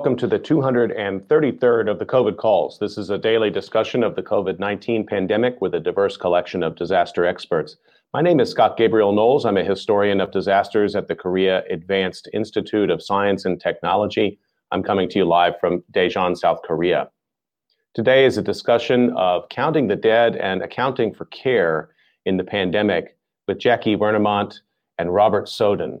Welcome to the 233rd of the COVID calls. This is a daily discussion of the COVID 19 pandemic with a diverse collection of disaster experts. My name is Scott Gabriel Knowles. I'm a historian of disasters at the Korea Advanced Institute of Science and Technology. I'm coming to you live from Daejeon, South Korea. Today is a discussion of counting the dead and accounting for care in the pandemic with Jackie Wernimont and Robert Soden.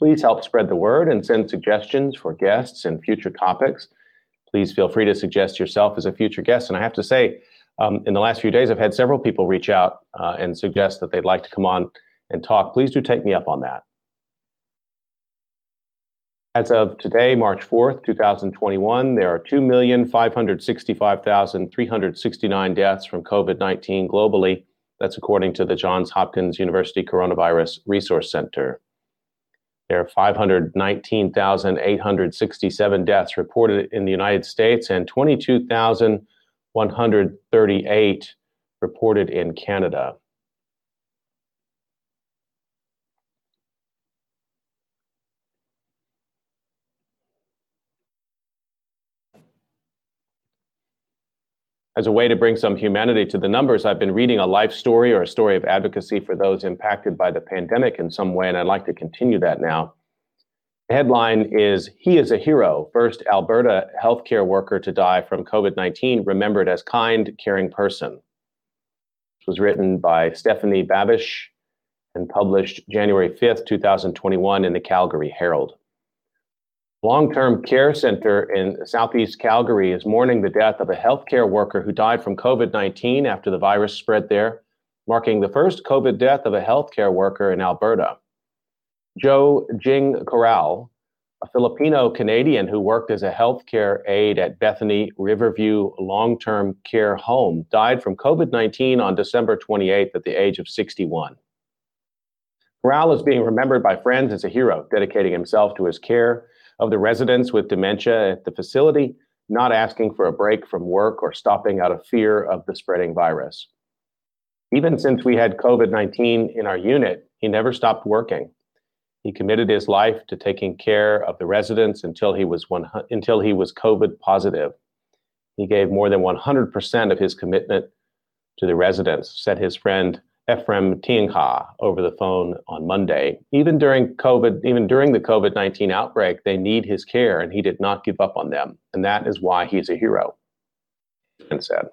Please help spread the word and send suggestions for guests and future topics. Please feel free to suggest yourself as a future guest. And I have to say, um, in the last few days, I've had several people reach out uh, and suggest that they'd like to come on and talk. Please do take me up on that. As of today, March 4th, 2021, there are 2,565,369 deaths from COVID 19 globally. That's according to the Johns Hopkins University Coronavirus Resource Center. There are 519,867 deaths reported in the United States and 22,138 reported in Canada. As a way to bring some humanity to the numbers, I've been reading a life story or a story of advocacy for those impacted by the pandemic in some way, and I'd like to continue that now. The headline is He is a Hero, first Alberta healthcare worker to die from COVID 19, remembered as kind, caring person. This was written by Stephanie Babych and published January 5th, 2021, in the Calgary Herald long-term care center in southeast Calgary is mourning the death of a healthcare worker who died from COVID-19 after the virus spread there, marking the first COVID death of a healthcare worker in Alberta. Joe Jing Corral, a Filipino Canadian who worked as a healthcare aide at Bethany Riverview Long Term Care Home, died from COVID 19 on December 28th at the age of 61. Corral is being remembered by friends as a hero, dedicating himself to his care of the residents with dementia at the facility not asking for a break from work or stopping out of fear of the spreading virus. Even since we had COVID 19 in our unit, he never stopped working. He committed his life to taking care of the residents until he was, until he was COVID positive. He gave more than 100% of his commitment to the residents, said his friend Ephraim Tiengha over the phone on Monday. Even during COVID, even during the COVID 19 outbreak, they need his care, and he did not give up on them. And that is why he's a hero, and said.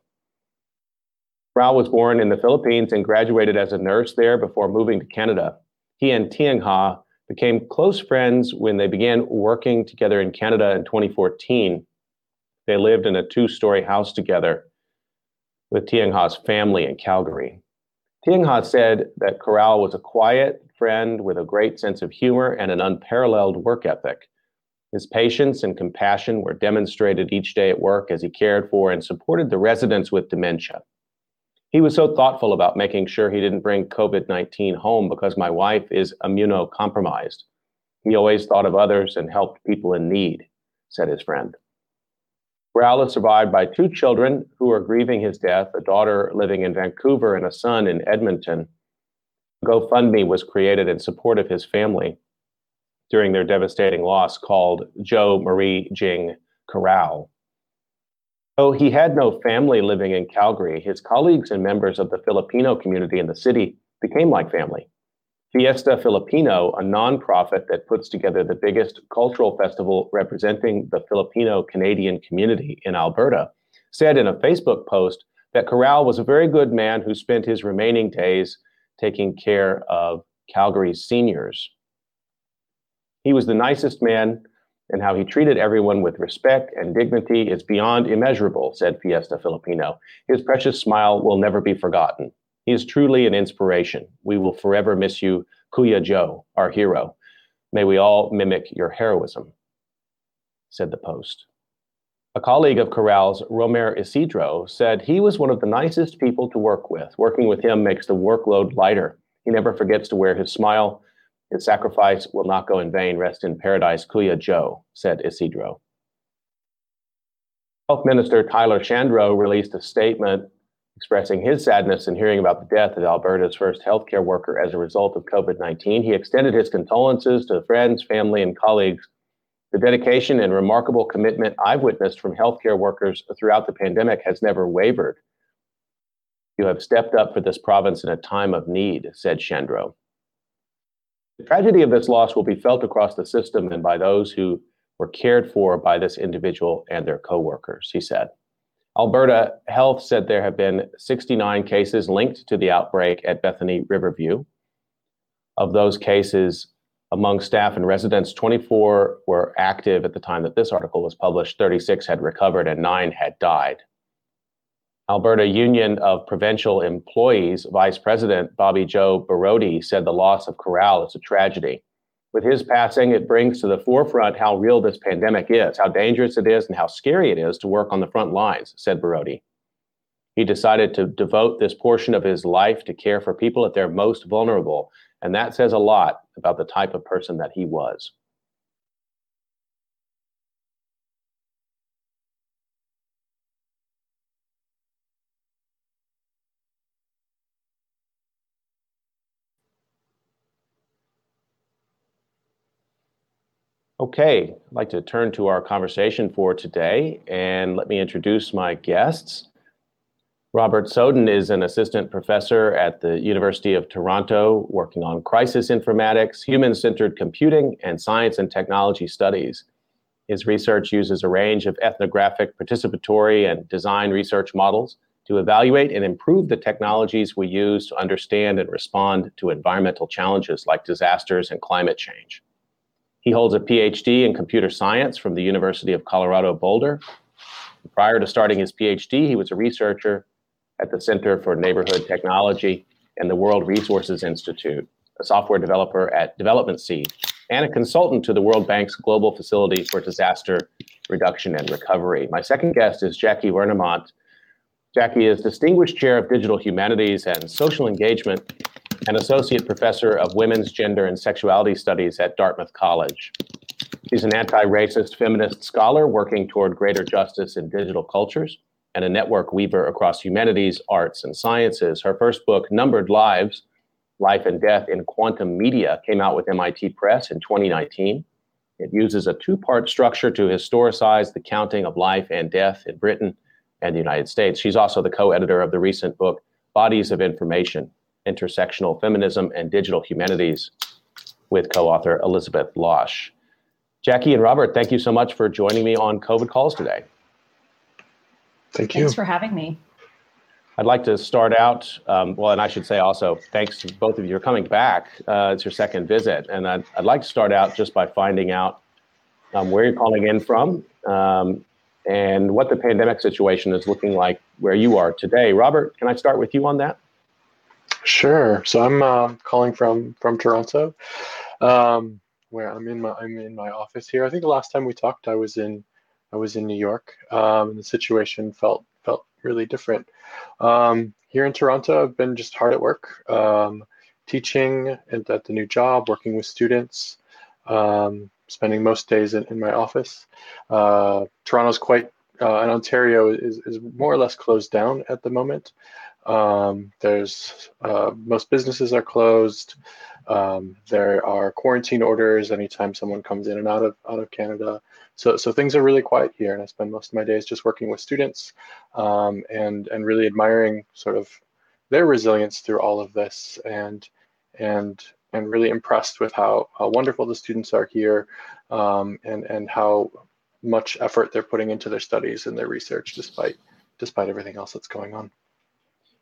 Rao was born in the Philippines and graduated as a nurse there before moving to Canada. He and Tiengha became close friends when they began working together in Canada in 2014. They lived in a two story house together with Tiengha's family in Calgary. Tiengha said that Corral was a quiet friend with a great sense of humor and an unparalleled work ethic. His patience and compassion were demonstrated each day at work as he cared for and supported the residents with dementia. He was so thoughtful about making sure he didn't bring COVID 19 home because my wife is immunocompromised. He always thought of others and helped people in need, said his friend. Raul is survived by two children who are grieving his death a daughter living in Vancouver and a son in Edmonton. GoFundMe was created in support of his family during their devastating loss called Joe Marie Jing Corral. Though he had no family living in Calgary, his colleagues and members of the Filipino community in the city became like family. Fiesta Filipino, a nonprofit that puts together the biggest cultural festival representing the Filipino Canadian community in Alberta, said in a Facebook post that Corral was a very good man who spent his remaining days taking care of Calgary's seniors. He was the nicest man, and how he treated everyone with respect and dignity is beyond immeasurable, said Fiesta Filipino. His precious smile will never be forgotten. He is truly an inspiration. We will forever miss you, Kuya Joe, our hero. May we all mimic your heroism, said the Post. A colleague of Corral's, Romer Isidro, said he was one of the nicest people to work with. Working with him makes the workload lighter. He never forgets to wear his smile. His sacrifice will not go in vain. Rest in paradise, Kuya Joe, said Isidro. Health Minister Tyler Shandro released a statement expressing his sadness in hearing about the death of Alberta's first healthcare worker as a result of COVID 19. He extended his condolences to friends, family, and colleagues the dedication and remarkable commitment I've witnessed from healthcare workers throughout the pandemic has never wavered. You have stepped up for this province in a time of need, said Shandro. The tragedy of this loss will be felt across the system and by those who were cared for by this individual and their coworkers, he said. Alberta Health said there have been 69 cases linked to the outbreak at Bethany Riverview. Of those cases, among staff and residents, 24 were active at the time that this article was published, 36 had recovered, and nine had died. Alberta Union of Provincial Employees Vice President Bobby Joe Borodey said the loss of Corral is a tragedy. With his passing, it brings to the forefront how real this pandemic is, how dangerous it is, and how scary it is to work on the front lines, said Borodey. He decided to devote this portion of his life to care for people at their most vulnerable and that says a lot about the type of person that he was. Okay, I'd like to turn to our conversation for today, and let me introduce my guests. Robert Soden is an assistant professor at the University of Toronto, working on crisis informatics, human centered computing, and science and technology studies. His research uses a range of ethnographic, participatory, and design research models to evaluate and improve the technologies we use to understand and respond to environmental challenges like disasters and climate change. He holds a PhD in computer science from the University of Colorado Boulder. Prior to starting his PhD, he was a researcher at the Center for Neighborhood Technology and the World Resources Institute, a software developer at Development Seed, and a consultant to the World Bank's Global Facility for Disaster Reduction and Recovery. My second guest is Jackie Wernimont. Jackie is Distinguished Chair of Digital Humanities and Social Engagement and Associate Professor of Women's Gender and Sexuality Studies at Dartmouth College. She's an anti racist feminist scholar working toward greater justice in digital cultures and a network weaver across humanities, arts, and sciences. Her first book, Numbered Lives Life and Death in Quantum Media, came out with MIT Press in 2019. It uses a two part structure to historicize the counting of life and death in Britain and the United States. She's also the co editor of the recent book, Bodies of Information Intersectional Feminism and Digital Humanities, with co author Elizabeth Losh. Jackie and Robert, thank you so much for joining me on COVID Calls today. Thank you. Thanks for having me. I'd like to start out, um, well, and I should say also, thanks to both of you for coming back. Uh, it's your second visit. And I'd, I'd, like to start out just by finding out um, where you're calling in from um, and what the pandemic situation is looking like where you are today. Robert, can I start with you on that? Sure. So I'm uh, calling from from Toronto, um, where I'm in my I'm in my office here. I think the last time we talked, I was in I was in New York, um, and the situation felt felt really different. Um, here in Toronto, I've been just hard at work, um, teaching and at the new job, working with students, um, spending most days in, in my office. Uh, Toronto's quite, uh, and Ontario is, is more or less closed down at the moment. Um, there's uh, most businesses are closed. Um, there are quarantine orders anytime someone comes in and out of out of Canada. So so things are really quiet here, and I spend most of my days just working with students um, and and really admiring sort of their resilience through all of this, and and and really impressed with how, how wonderful the students are here, um, and and how much effort they're putting into their studies and their research, despite despite everything else that's going on.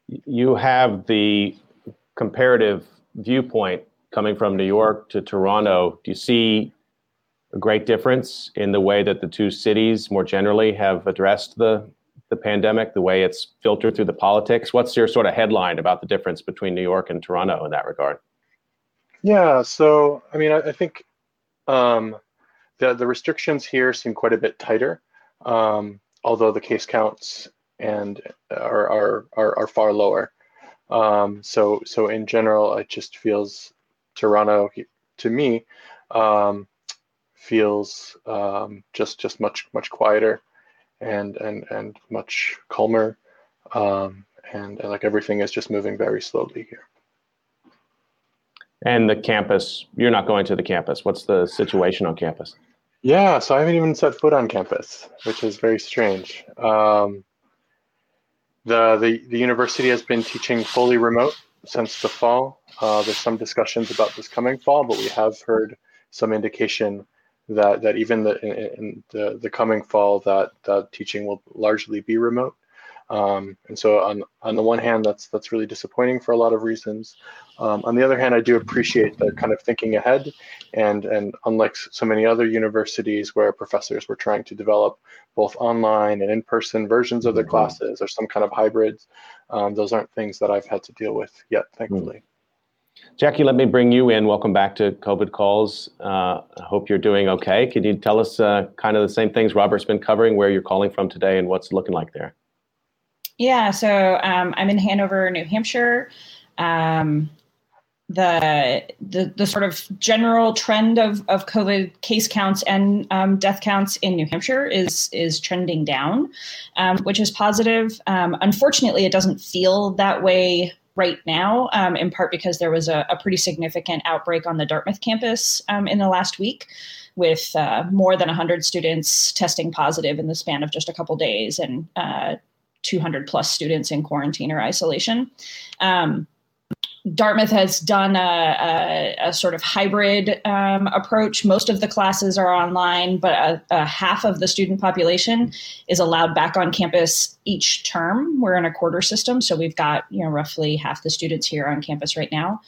You have the comparative viewpoint coming from New York to Toronto, do you see a great difference in the way that the two cities more generally have addressed the the pandemic, the way it's filtered through the politics? What's your sort of headline about the difference between New York and Toronto in that regard? Yeah, so I mean, I, I think Um, the the restrictions here seem quite a bit tighter, um, although the case counts and are are are, are far lower. Um, so so in general, it just feels Toronto to me um, feels um, just just much much quieter and and and much calmer um, and, and like everything is just moving very slowly here. And the campus, you're not going to the campus. What's the situation on campus? Yeah, so I haven't even set foot on campus, which is very strange. Um, the, the, the university has been teaching fully remote since the fall. Uh, there's some discussions about this coming fall, but we have heard some indication that that even the in, in the the coming fall that that teaching will largely be remote. Um, and so on, on the one hand, that's that's really disappointing for a lot of reasons. Um, on the other hand, I do appreciate the kind of thinking ahead, and and unlike so many other universities where professors were trying to develop both online and in-person versions of their classes or some kind of hybrids, um, those aren't things that I've had to deal with yet, thankfully. Jackie, let me bring you in. Welcome back to COVID Calls. Uh, I hope you're doing okay. Can you tell us uh, kind of the same things Robert's been covering, where you're calling from today, and what's looking like there? Yeah, so um, I'm in Hanover, New Hampshire. Um, the, the the sort of general trend of, of COVID case counts and um, death counts in New Hampshire is is trending down, um, which is positive. Um, unfortunately, it doesn't feel that way right now, um, in part because there was a, a, pretty significant outbreak on the Dartmouth campus in the last week with uh, more than 100 students testing positive in the span of just a couple days and uh, 200 plus students in quarantine or isolation. Um, Dartmouth has done a, a, a sort of hybrid um, approach. Most of the classes are online, but a, a, half of the student population is allowed back on campus each term. We're in a quarter system, so we've got you know roughly half the students here on campus right now.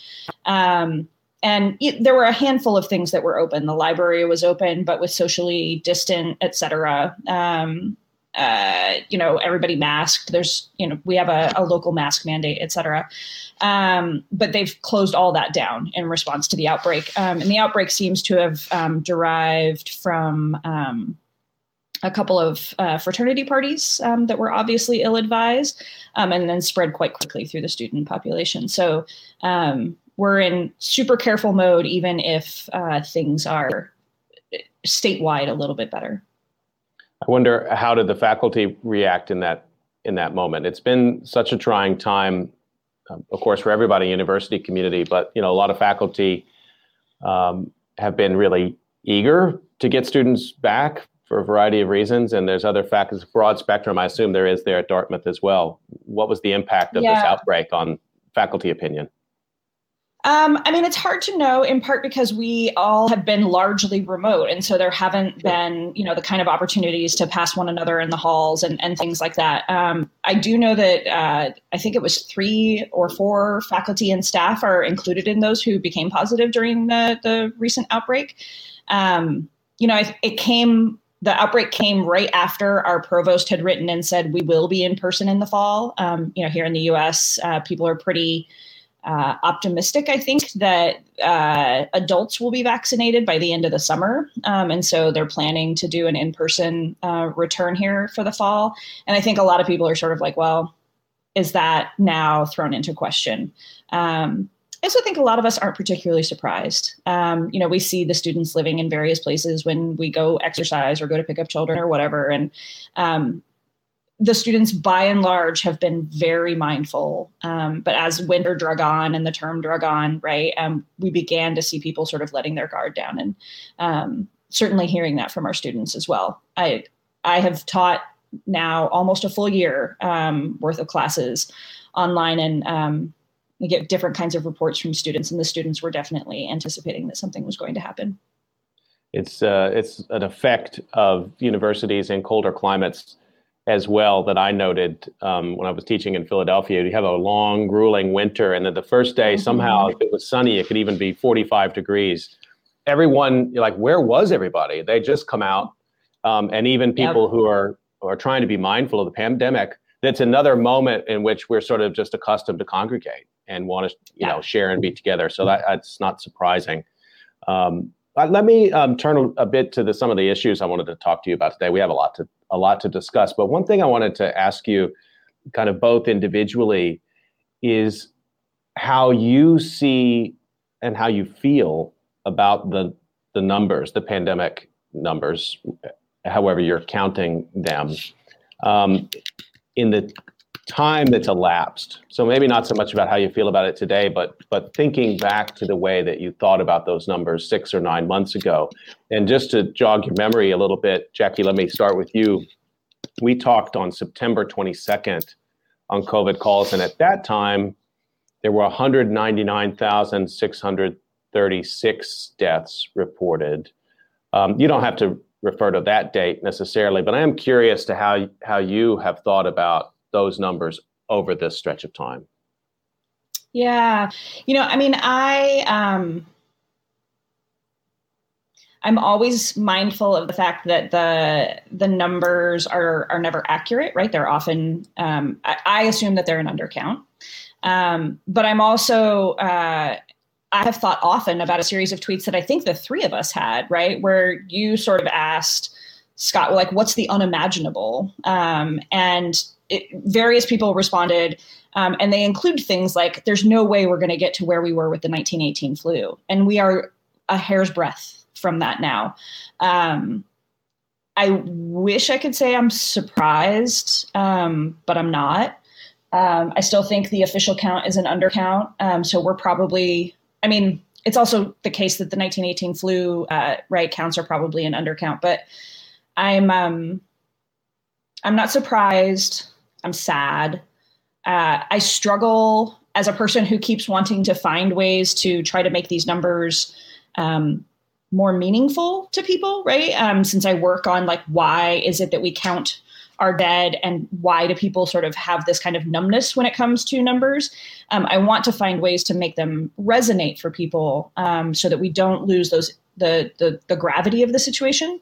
Um, and it, there were a handful of things that were open. The library was open, but with socially distant, et cetera. Um, uh, you know, everybody masked. There's, you know, we have a, a local mask mandate, et cetera. Um, but they've closed all that down in response to the outbreak. Um, and the outbreak seems to have um, derived from um, a couple of uh, fraternity parties um, that were obviously ill advised um, and then spread quite quickly through the student population. So we're in super careful mode, even if uh, things are statewide a little bit better. I wonder how did the faculty react in that in that moment? It's been such a trying time, um, of course, for everybody, university community, but you know, a lot of faculty um, have been really eager to get students back for a variety of reasons, and there's other factors, broad spectrum. I assume there is there at Dartmouth as well. What was the impact of yeah. this outbreak on faculty opinion? Um, I mean, it's hard to know in part because we all have been largely remote. And so there haven't been, you know, the kind of opportunities to pass one another in the halls and, and things like that. Um, I do know that uh, I think it was three or four faculty and staff are included in those who became positive during the, the recent outbreak. Um, you know, it, it came the outbreak came right after our provost had written and said we will be in person in the fall. Um, you know, here in the U.S., uh, people are pretty uh, optimistic, I think, that uh, adults will be vaccinated by the end of the summer. Um, and so they're planning to do an in person uh, return here for the fall. And I think a lot of people are sort of like, well, is that now thrown into question? Um, I also think a lot of us aren't particularly surprised. Um, you know, we see the students living in various places when we go exercise or go to pick up children or whatever. And um, the students by and large have been very mindful um, but as winter drug on and the term drug on right um, we began to see people sort of letting their guard down and um, certainly hearing that from our students as well. I i have taught now almost a full year um, worth of classes online and um, we get different kinds of reports from students and the students were definitely anticipating that something was going to happen. It's uh, it's an effect of universities in colder climates as well that I noted um, when I was teaching in Philadelphia. You have a long, grueling winter, and then the first day, mm-hmm. somehow, if it was sunny, it could even be 45 degrees. Everyone, you're like, where was everybody? They just come out, um, and even people yep. who are who are trying to be mindful of the pandemic. That's another moment in which we're sort of just accustomed to congregate and want to, you yeah. know, share and be together. So that, that's not surprising. Um, let me um, turn a bit to the, some of the issues I wanted to talk to you about today. We have a lot to a lot to discuss, but one thing I wanted to ask you, kind of both individually, is how you see and how you feel about the the numbers, the pandemic numbers, however you're counting them, um, in the time that's elapsed. So maybe not so much about how you feel about it today, but but thinking back to the way that you thought about those numbers six or nine months ago. And just to jog your memory a little bit, Jackie, let me start with you. We talked on September 22nd on COVID calls, and at that time there were 199,636 deaths reported. Um, you don't have to refer to that date necessarily, but I am curious to how how you have thought about those numbers over this stretch of time? Yeah, you know, I mean, I um, I'm always mindful of the fact that the the numbers are are never accurate, right? They're often um, I, I, assume that they're an undercount, um, but I'm also uh, I have thought often about a series of tweets that I think the three of us had, right, where you sort of asked Scott, like, what's the unimaginable? Um, and it, various people responded, um, and they include things like, "There's no way we're going to get to where we were with the 1918 flu, and we are a hair's breadth from that now." Um, I wish I could say I'm surprised, um, but I'm not. Um, I still think the official count is an undercount, um, so we're probably. I mean, it's also the case that the 1918 flu uh, right counts are probably an undercount, but I'm um, I'm not surprised. I'm sad. Uh, I struggle as a person who keeps wanting to find ways to try to make these numbers um, more meaningful to people, right? Um, since I work on like why is it that we count our dead and why do people sort of have this kind of numbness when it comes to numbers? Um, I want to find ways to make them resonate for people um, so that we don't lose those the the, the gravity of the situation.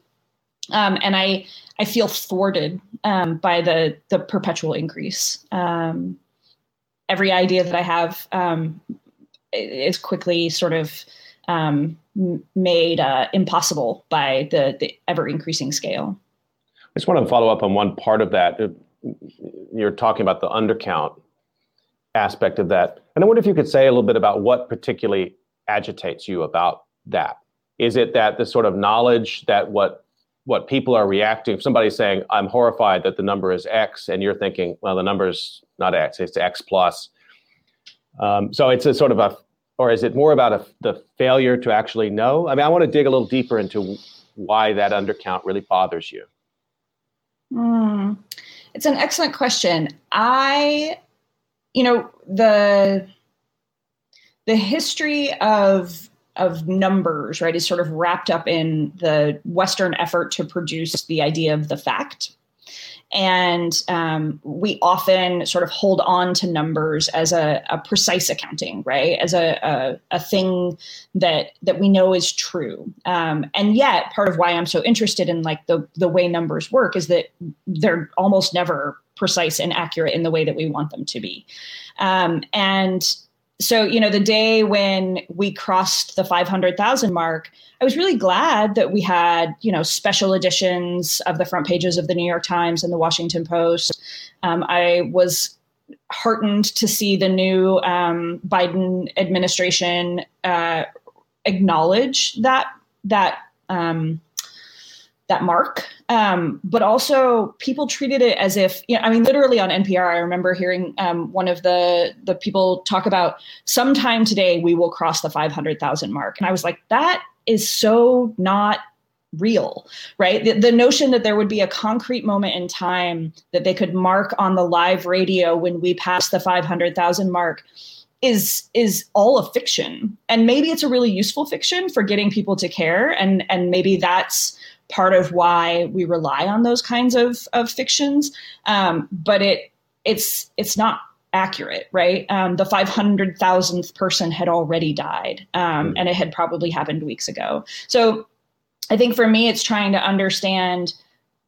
Um, and I I feel thwarted um, by the the perpetual increase. Um, every idea that I have um, is quickly sort of um, made uh, impossible by the the ever increasing scale. I just want to follow up on one part of that. You're talking about the undercount aspect of that, and I wonder if you could say a little bit about what particularly agitates you about that. Is it that the sort of knowledge that what what people are reacting. If somebody's saying, I'm horrified that the number is X, and you're thinking, well, the number is not X, it's X plus. Um, so it's a sort of a, or is it more about a, the failure to actually know? I mean, I want to dig a little deeper into why that undercount really bothers you. Mm, it's an excellent question. I, you know, the the history of of numbers, right, is sort of wrapped up in the Western effort to produce the idea of the fact. And um, we often sort of hold on to numbers as a, a precise accounting, right? As a, a, a, thing that that we know is true. Um, and yet, part of why I'm so interested in like the the way numbers work is that they're almost never precise and accurate in the way that we want them to be. Um, and so you know the day when we crossed the 500000 mark i was really glad that we had you know special editions of the front pages of the new york times and the washington post. Um, i was heartened to see the new um, biden administration uh, acknowledge that that um, that mark. Um, but also people treated it as if you know, i mean literally on npr i remember hearing um, one of the the people talk about sometime today we will cross the 500000 mark. And i was like that is so not real right? The, the notion that there would be a concrete moment in time that they could mark on the live radio when we pass the 500000 mark is is all a fiction. And maybe it's a really useful fiction for getting people to care. And and maybe that's part of why we rely on those kinds of, of fictions. Um, but it it's it's not accurate, right? Um, the 500,000th person had already died, um, mm. and it had probably happened weeks ago. So I think for me, it's trying to understand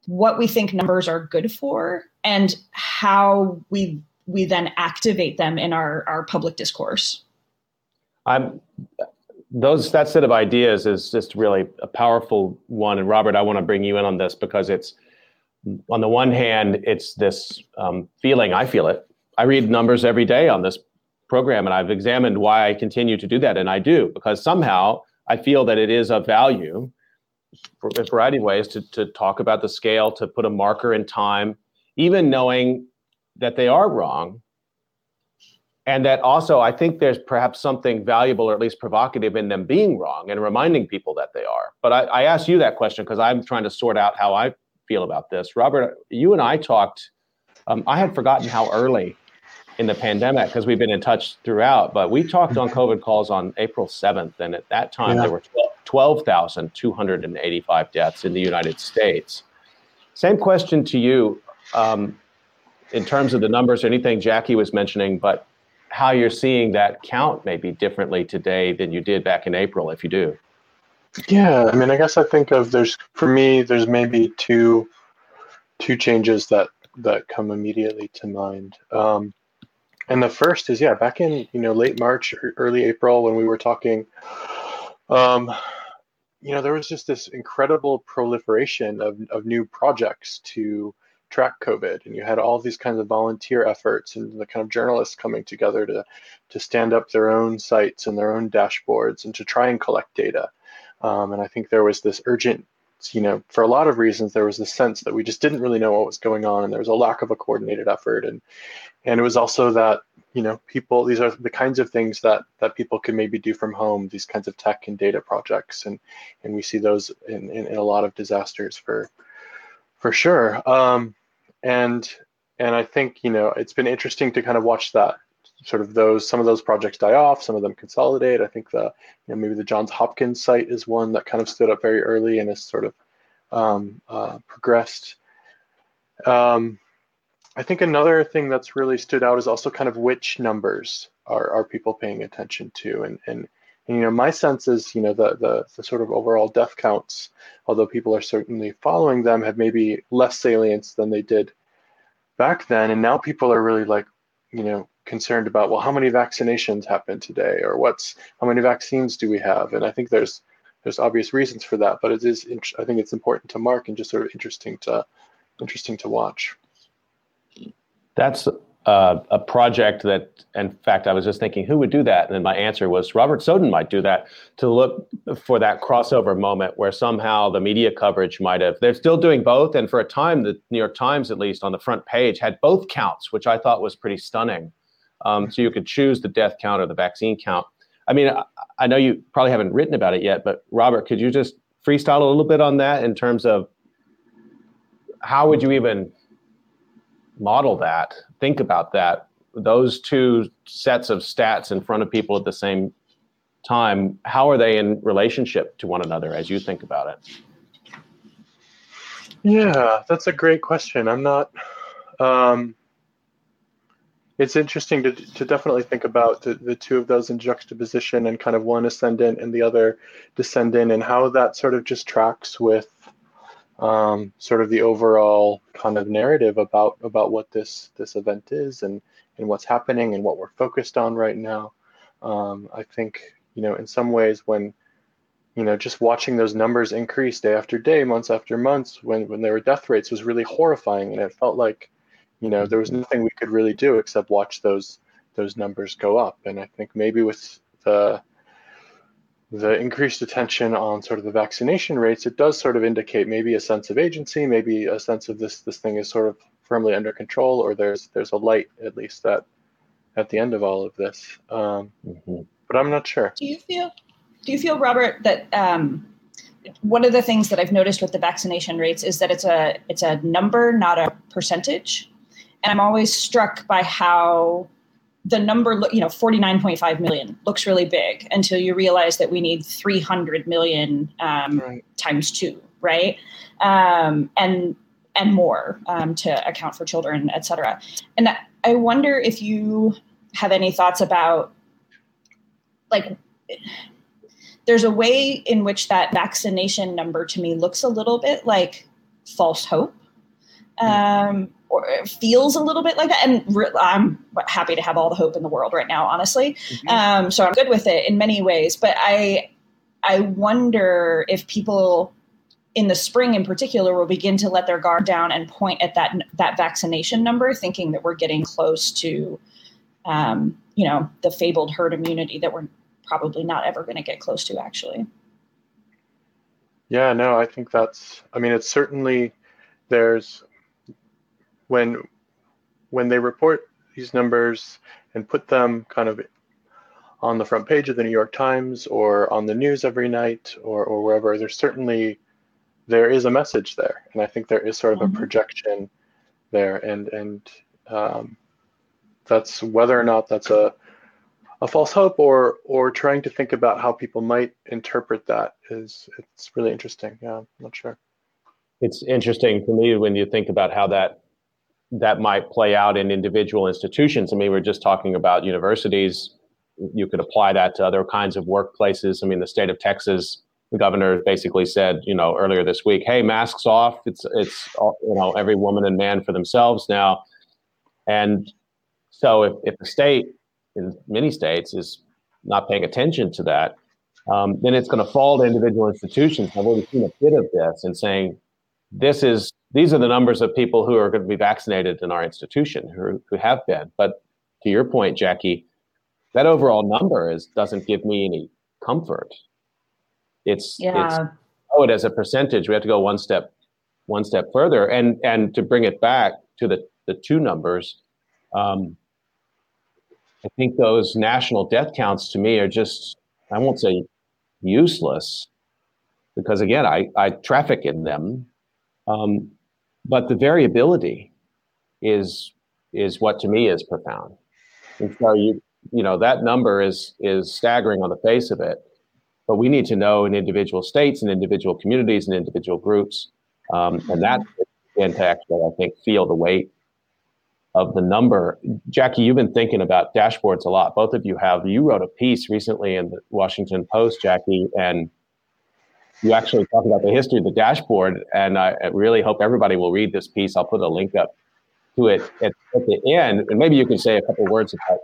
what we think numbers are good for and how we we then activate them in our, our public discourse. I'm those that set of ideas is just really a powerful one. And Robert, I want to bring you in on this because it's on the one hand, it's this um, feeling. I feel it. I read numbers every day on this program, and I've examined why I continue to do that, and I do because somehow I feel that it is of value for a variety of ways to to talk about the scale, to put a marker in time, even knowing that they are wrong and that also i think there's perhaps something valuable or at least provocative in them being wrong and reminding people that they are. But i, I asked you that question because i'm trying to sort out how i feel about this. Robert you and i talked um, i had forgotten how early in the pandemic because we've been in touch throughout but we talked on covid calls on april 7th and at that time yeah. there were 12285 deaths in the united states. Same question to you um, in terms of the numbers or anything jackie was mentioning but how you're seeing that count maybe differently today than you did back in April, if you do. Yeah, I mean, I guess I think of there's for me there's maybe two two changes that that come immediately to mind. Um, and the first is yeah, back in you know late March, early April when we were talking, um, you know, there was just this incredible proliferation of of new projects to track COVID, and you had all these kinds of volunteer efforts and the kind of journalists coming together to to stand up their own sites and their own dashboards and to try and collect data. Um, and I think there was this urgent, you know, for a lot of reasons, there was this sense that we just didn't really know what was going on, and there was a lack of a coordinated effort, and and it was also that you know people these are the kinds of things that that people can maybe do from home these kinds of tech and data projects. And and we see those in, in, in a lot of disasters for for sure. Um, and and I think you know it's been interesting to kind of watch that sort of those some of those projects die off, some of them consolidate. I think the you know maybe the Johns Hopkins site is one that kind of stood up very early and has sort of um, uh, progressed. Um, I think another thing that's really stood out is also kind of which numbers are, are people paying attention to and, and and you know my sense is you know the, the the sort of overall death counts although people are certainly following them have maybe less salience than they did back then. And now people are really like you know concerned about well how many vaccinations happened today? Or what's how many vaccines do we have? And i think there's there's obvious reasons for that but it is i think it's important to mark and just sort of interesting to interesting to watch. That's uh, a project that, in fact, I was just thinking, who would do that? And then my answer was Robert Soden might do that to look for that crossover moment where somehow the media coverage might have. They're still doing both, and for a time, the New York Times, at least on the front page, had both counts, which I thought was pretty stunning. Um, so you could choose the death count or the vaccine count. I mean, I, I know you probably haven't written about it yet, but Robert, could you just freestyle a little bit on that in terms of how would you even model that, think about that, those two sets of stats in front of people at the same time, how are they in relationship to one another as you think about it? Yeah, that's a great question. I'm not. Um, it's interesting to, to definitely think about the, the two of those in juxtaposition and kind of one ascendant and the other descendant and how that sort of just tracks with um, sort of the overall kind of narrative about about what this this event is and and what's happening and what we're focused on right now. Um, I think you know in some ways when you know just watching those numbers increase day after day, months after months, when when there were death rates was really horrifying, and it felt like you know there was nothing we could really do except watch those those numbers go up. And I think maybe with the the increased attention on sort of the vaccination rates, it does sort of indicate maybe a sense of agency, maybe a sense of this this thing is sort of firmly under control, or there's there's a light at least that at the end of all of this. Um, mm-hmm. But I'm not sure. Do you feel do you feel, Robert, that um, one of the things that I've noticed with the vaccination rates is that it's a it's a number, not a percentage, and I'm always struck by how the number, you know, 49.5 million looks really big until you realize that we need 300 million um, right. times two, right? Um, and and more um, to account for children, et cetera. And I wonder if you have any thoughts about, like, there's a way in which that vaccination number to me looks a little bit like false hope um, or feels a little bit like that. And re- I'm happy to have all the hope in the world right now, honestly. Mm-hmm. Um, so I'm good with it in many ways. But I, I wonder if people in the spring in particular will begin to let their guard down and point at that that vaccination number thinking that we're getting close to um, you know the fabled herd immunity that we're probably not ever going to get close to actually yeah no i think that's i mean it's certainly there's when when they report these numbers and put them kind of on the front page of the New York Times or on the news every night or, or wherever, there's certainly there is a message there, and I think there is sort of mm-hmm. a projection there, and and um, that's whether or not that's a a false hope or or trying to think about how people might interpret that is it's really interesting. Yeah, I'm not sure. It's interesting to me when you think about how that that might play out in individual institutions. I mean, we're just talking about universities. You could apply that to other kinds of workplaces. I mean, the state of Texas, the governor basically said, you know, earlier this week, "Hey, masks off. It's it's you know every woman and man for themselves now." And so, if if the state in many states is not paying attention to that, um, then it's going to fall to individual institutions. I've already seen a bit of this and saying, this is these are the numbers of people who are going to be vaccinated in our institution who, who have been. But to your point, Jackie, that overall number is doesn't give me any comfort. It's yeah. it's oh it as a percentage. We have to go one step one step further. And and to bring it back to the, the two numbers, um, I think those national death counts to me are just I won't say useless because again I, I traffic in them. Um, but the variability is is what to me is profound. And so you you know that number is is staggering on the face of it, but we need to know in individual states and individual communities and individual groups, um, and that begin to actually I think feel the weight of the number. Jackie, you've been thinking about dashboards a lot. Both of you have. You wrote a piece recently in the Washington Post, Jackie, and you actually talk about the history of the dashboard, and I really hope everybody will read this piece. I'll put a link up to it at, at the end, and maybe you can say a couple words about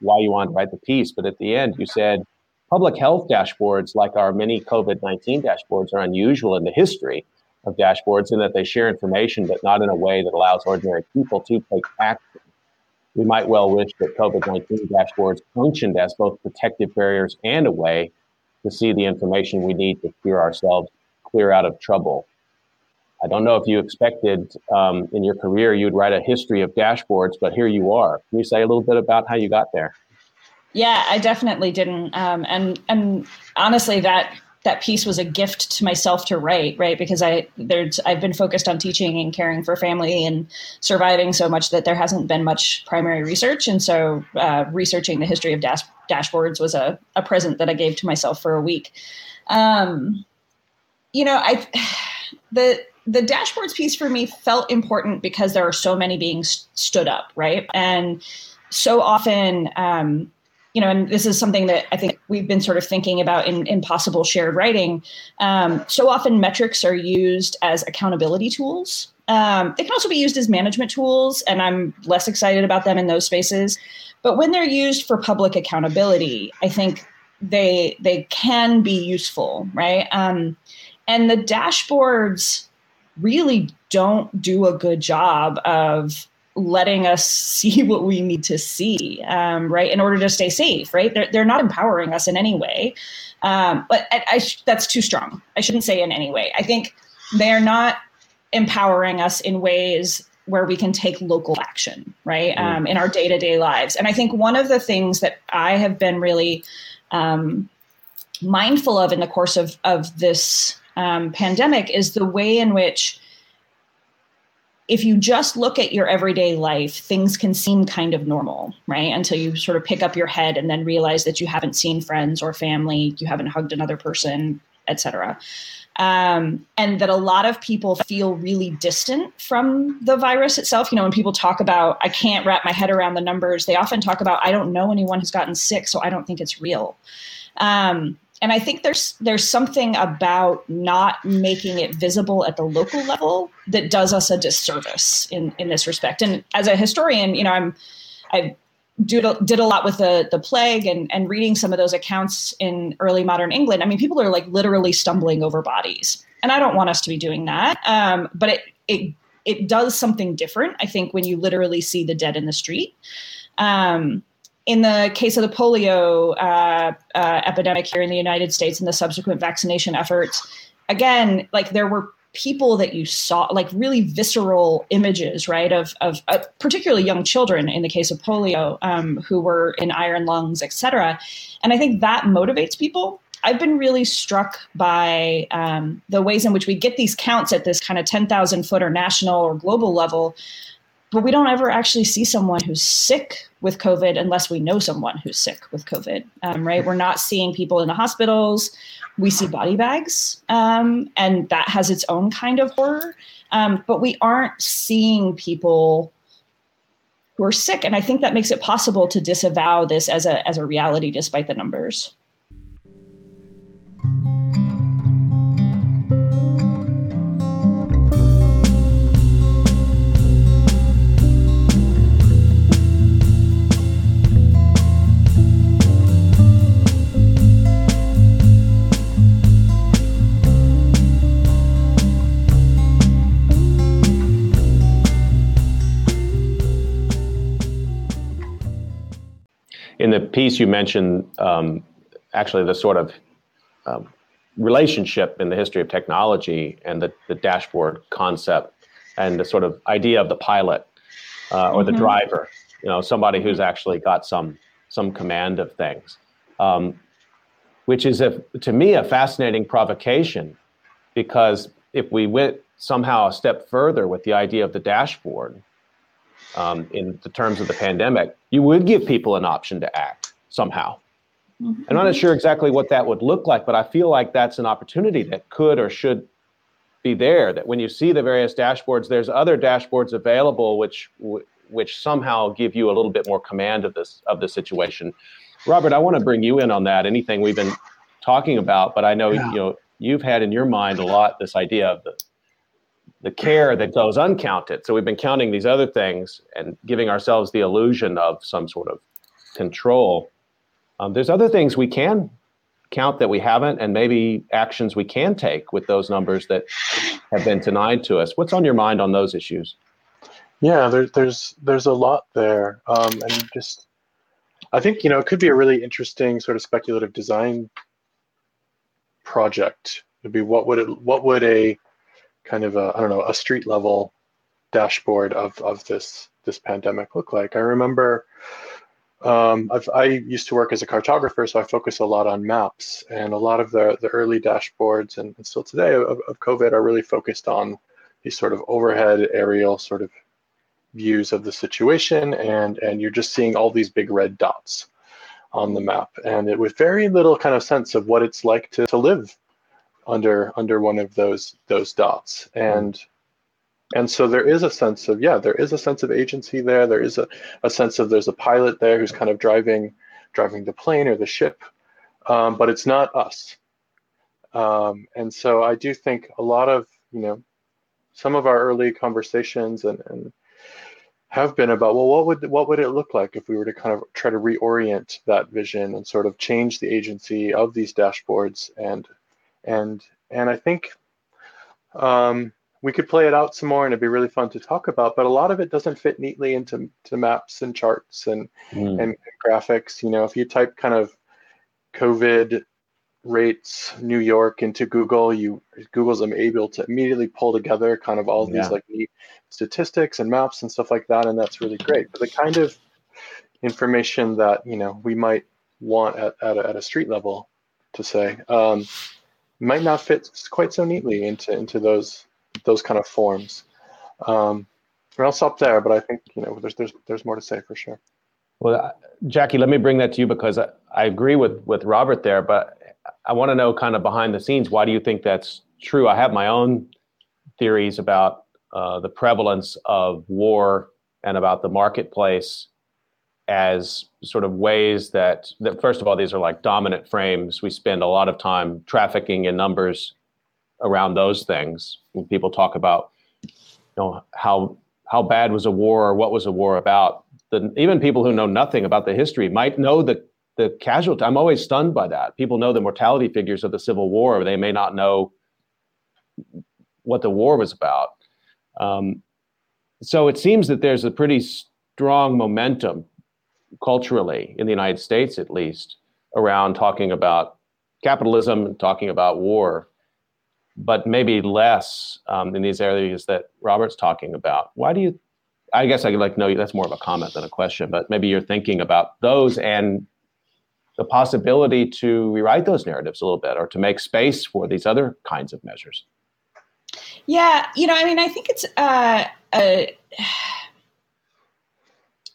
why you want to write the piece. But at the end, you said public health dashboards, like our many COVID 19 dashboards, are unusual in the history of dashboards in that they share information, but not in a way that allows ordinary people to take action. We might well wish that COVID 19 dashboards functioned as both protective barriers and a way to see the information we need to clear ourselves clear out of trouble. I don't know if you expected um, in your career you'd write a history of dashboards, but here you are. Can you say a little bit about how you got there? Yeah, I definitely didn't. Um, and and honestly, that that piece was a gift to myself to write, right? Because I there's I've been focused on teaching and caring for family and surviving so much that there hasn't been much primary research, and so uh, researching the history of dash, dashboards was a, a present that I gave to myself for a week. Um, you know, I the the dashboards piece for me felt important because there are so many being st- stood up, right? And so often. Um, you know, and this is something that I think we've been sort of thinking about in, in possible shared writing. Um, so often metrics are used as accountability tools. Um, they can also be used as management tools, and I'm less excited about them in those spaces. But when they're used for public accountability, I think they they can be useful, right? Um, and the dashboards really don't do a good job of letting us see what we need to see, um, right, in order to stay safe, right? They're, they're not empowering us in any way. Um, but I, I sh- that's too strong. I shouldn't say in any way. I think they're not empowering us in ways where we can take local action, right, mm. um, in our day to day lives. And I think one of the things that I have been really um, mindful of in the course of, of this um, pandemic is the way in which if you just look at your everyday life, things can seem kind of normal, right? Until you sort of pick up your head and then realize that you haven't seen friends or family, you haven't hugged another person, etc. Um, and that a lot of people feel really distant from the virus itself. You know, when people talk about, I can't wrap my head around the numbers, they often talk about, I don't know anyone who's gotten sick, so I don't think it's real. Um, and I think there's there's something about not making it visible at the local level that does us a disservice in in this respect. And as a historian, you know, I'm I did a, lot with the the plague and and reading some of those accounts in early modern England. I mean, people are like literally stumbling over bodies, and I don't want us to be doing that. Um, but it it it does something different. I think when you literally see the dead in the street. Um, in the case of the polio uh, uh, epidemic here in the United States and the subsequent vaccination efforts, again, like there were people that you saw, like really visceral images, right, of of uh, particularly young children in the case of polio um, who were in iron lungs, et cetera. And I think that motivates people. I've been really struck by um, the ways in which we get these counts at this kind of 10,000 foot or national or global level but we don't ever actually see someone who's sick with COVID unless we know someone who's sick with COVID, um, right? We're not seeing people in the hospitals. We see body bags, um, and that has its own kind of horror. Um, but we aren't seeing people who are sick, and I think that makes it possible to disavow this as a as a reality, despite the numbers. In the piece you mentioned um, actually the sort of um, relationship in the history of technology and the, the dashboard concept and the sort of idea of the pilot uh, or mm-hmm. the driver you know somebody who's actually got some some command of things um, which is a, to me a fascinating provocation because if we went somehow a step further with the idea of the dashboard um, in the terms of the pandemic, you would give people an option to act somehow. Mm-hmm. I'm not sure exactly what that would look like, but I feel like that's an opportunity that could or should be there. That when you see the various dashboards, there's other dashboards available which which somehow give you a little bit more command of this of the situation. Robert, I want to bring you in on that. Anything we've been talking about, but I know yeah. you know you've had in your mind a lot this idea of the the care that goes uncounted. So we've been counting these other things and giving ourselves the illusion of some sort of control. Um, there's other things we can count that we haven't, and maybe actions we can take with those numbers that have been denied to us. What's on your mind on those issues? Yeah, there, there's there's a lot there, um, and just I think you know it could be a really interesting sort of speculative design project. It'd be what would it what would a kind of a I don't know a street level dashboard of of this this pandemic look like. I remember um, i used to work as a cartographer, so I focus a lot on maps, and a lot of the the early dashboards and, and still today of, of COVID are really focused on these sort of overhead aerial sort of views of the situation, and and you're just seeing all these big red dots on the map, and it with very little kind of sense of what it's like to to live under under one of those those dots. And and so there is a sense of yeah there is a sense of agency there. There is a, a sense of there's a pilot there who's kind of driving driving the plane or the ship. Um, but it's not us. Um, and so i do think a lot of you know some of our early conversations and, and have been about well what would what would it look like if we were to kind of try to reorient that vision and sort of change the agency of these dashboards and and and I think um, we could play it out some more, and it'd be really fun to talk about. But a lot of it doesn't fit neatly into to maps and charts and mm. and graphics. You know, if you type kind of COVID rates New York into Google, you Google's able to immediately pull together kind of all yeah. these like neat statistics and maps and stuff like that, and that's really great. But the kind of information that you know we might want at, at, a, at a street level to say um, might not fit quite so neatly into into those those kind of forms. Um, and I'll stop there, but I think you know there's there's there's more to say for sure. Well, Jackie, let me bring that to you because I, I agree with with Robert there, but I want to know kind of behind the scenes. Why do you think that's true? I have my own theories about uh, the prevalence of war and about the marketplace as sort of ways that that first of all these are like dominant frames. We spend a lot of time trafficking in numbers around those things. When people talk about you know how how bad was a war or what was a war about the, even people who know nothing about the history might know the the casualty. I'm always stunned by that. People know the mortality figures of the civil war. But they may not know what the war was about. Um, so it seems that there's a pretty strong momentum culturally in the United States, at least, around talking about capitalism and talking about war, but maybe less um, in these areas that Robert's talking about. Why do you? I guess I could like know. That's more of a comment than a question, but maybe you're thinking about those and the possibility to rewrite those narratives a little bit, or to make space for these other kinds of measures. Yeah, you know, I mean, I think it's. Uh, uh,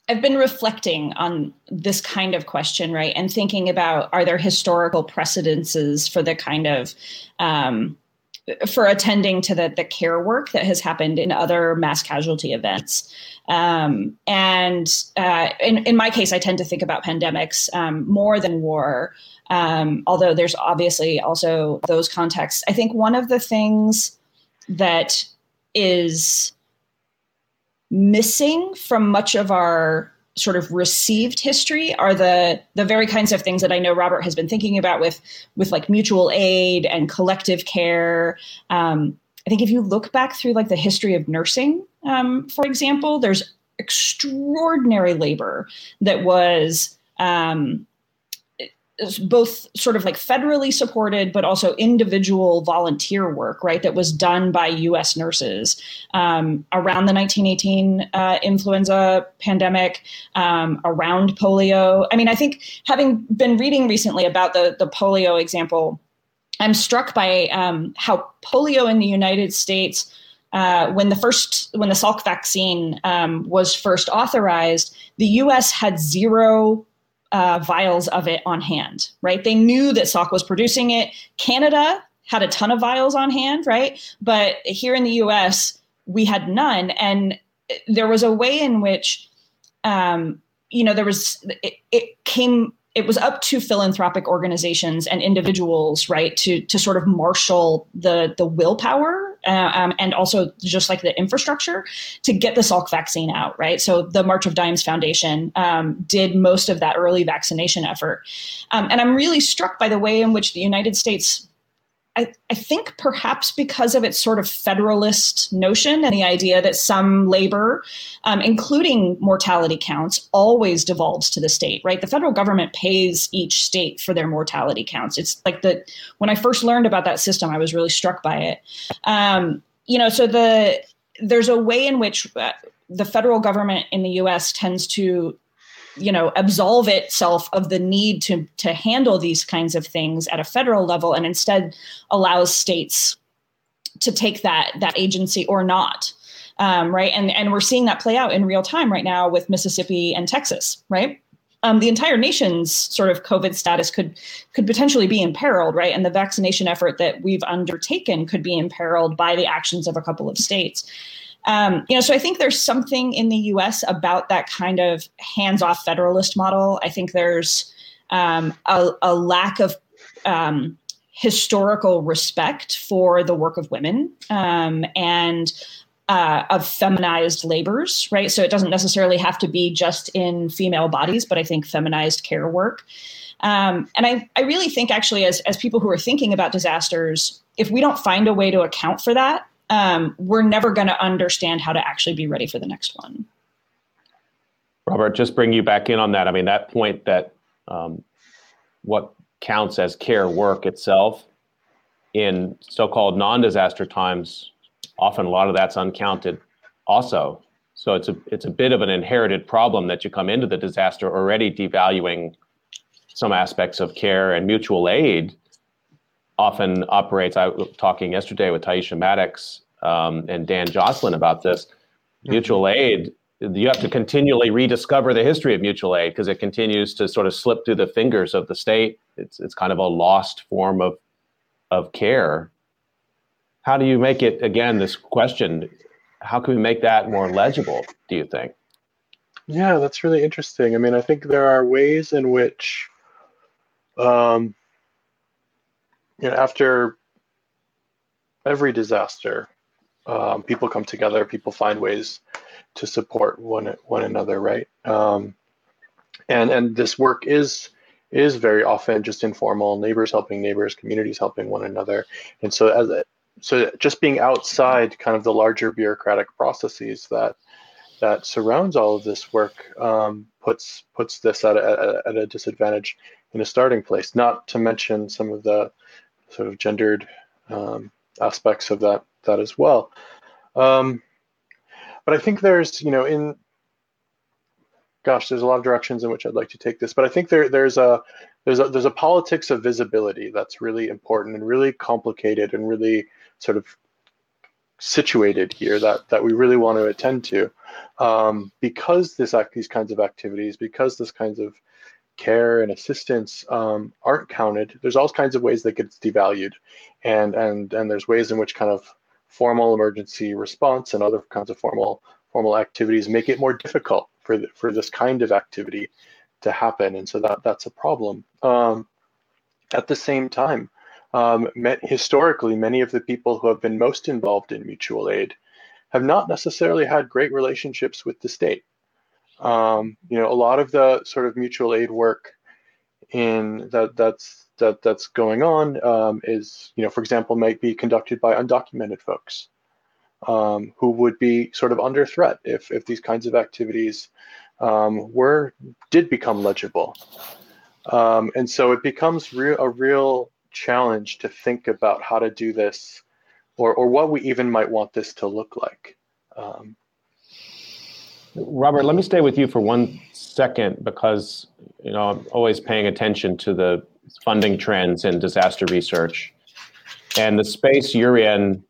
I've been reflecting on this kind of question, right, and thinking about are there historical precedences for the kind of um, for attending to the the care work that has happened in other mass casualty events. Um, and uh, in in my case, I tend to think about pandemics um, more than war. Um, although there's obviously also those contexts. I think one of the things that is missing from much of our sort of received history are the the very kinds of things that I know Robert has been thinking about with with like mutual aid and collective care. Um, I think if you look back through like the history of nursing, um, for example, there's extraordinary labor that was um, both sort of like federally supported, but also individual volunteer work, right? That was done by U.S. nurses um, around the 1918 uh, influenza pandemic, um, around polio. I mean, I think having been reading recently about the the polio example, I'm struck by um, how polio in the United States. Uh, when the first when the Salk vaccine um, was first authorized, the U.S. had zero uh, vials of it on hand, right? They knew that Salk was producing it. Canada had a ton of vials on hand, right? But here in the US, we had none. And there was a way in which, um, you know, there was, it, it came it was up to philanthropic organizations and individuals, right, to to sort of marshal the the willpower uh, um, and also just like the infrastructure to get the Salk vaccine out, right? So the March of Dimes Foundation um, did most of that early vaccination effort, um, and I'm really struck by the way in which the United States I, I, think perhaps because of its sort of federalist notion and the idea that some labor, um, including mortality counts, always devolves to the state, right? The federal government pays each state for their mortality counts. It's like the when I first learned about that system, I was really struck by it. Um, you know, so the there's a way in which uh, the federal government in the U.S. tends to you know absolve itself of the need to to handle these kinds of things at a federal level and instead allows states to take that that agency or not um, right and and we're seeing that play out in real time right now with mississippi and texas right um, the entire nation's sort of COVID status could could potentially be imperiled, right? And the vaccination effort that we've undertaken could be imperiled by the actions of a couple of states. Um, you know, so I think there's something in the U.S. about that kind of hands-off federalist model. I think there's um, a, a, lack of um, historical respect for the work of women um, and uh, of feminized labors, right? So it doesn't necessarily have to be just in female bodies, but I think feminized care work. Um, and I, I really think actually as, as people who are thinking about disasters, if we don't find a way to account for that, um, we're never going to understand how to actually be ready for the next one. Robert, just bring you back in on that. I mean, that point that um, what counts as care work itself in so-called non-disaster times, often a lot of that's uncounted also. So it's a it's a bit of an inherited problem that you come into the disaster already devaluing some aspects of care and mutual aid often operates. I was talking yesterday with Taisha Maddox um, and Dan Jocelyn about this. Mm-hmm. Mutual aid, you have to continually rediscover the history of mutual aid because it continues to sort of slip through the fingers of the state. It's it's kind of a lost form of of care. How do you make it again? This question: How can we make that more legible? Do you think? Yeah, that's really interesting. I mean, I think there are ways in which, um, you know, after every disaster, um, people come together, people find ways to support one one another, right? Um, and and this work is is very often just informal, neighbors helping neighbors, communities helping one another, and so as a, so just being outside kind of the larger bureaucratic processes that that surrounds all of this work um, puts puts this at a, at a disadvantage in a starting place. Not to mention some of the sort of gendered um, aspects of that that as well. Um, but I think there's you know in gosh, there's a lot of directions in which I'd like to take this, but I think there there's a there's a there's a politics of visibility that's really important and really complicated and really sort of situated here that that we really want to attend to um, because this act these kinds of activities because this kinds of care and assistance um, aren't counted. There's all kinds of ways that gets devalued. And and and there's ways in which kind of formal emergency response and other kinds of formal formal activities make it more difficult for the, for this kind of activity to happen. And so that that's a problem. Um, at the same time um, historically, many of the people who have been most involved in mutual aid have not necessarily had great relationships with the state. Um, you know, a lot of the sort of mutual aid work in that that's that that's going on um, is, you know, for example, might be conducted by undocumented folks um, who would be sort of under threat if if these kinds of activities um, were did become legible. Um, and so it becomes real a real challenge to think about how to do this or, or what we even might want this to look like. Um, Robert, let me stay with you for one second because you know I'm always paying attention to the funding trends in disaster research and the space you're in.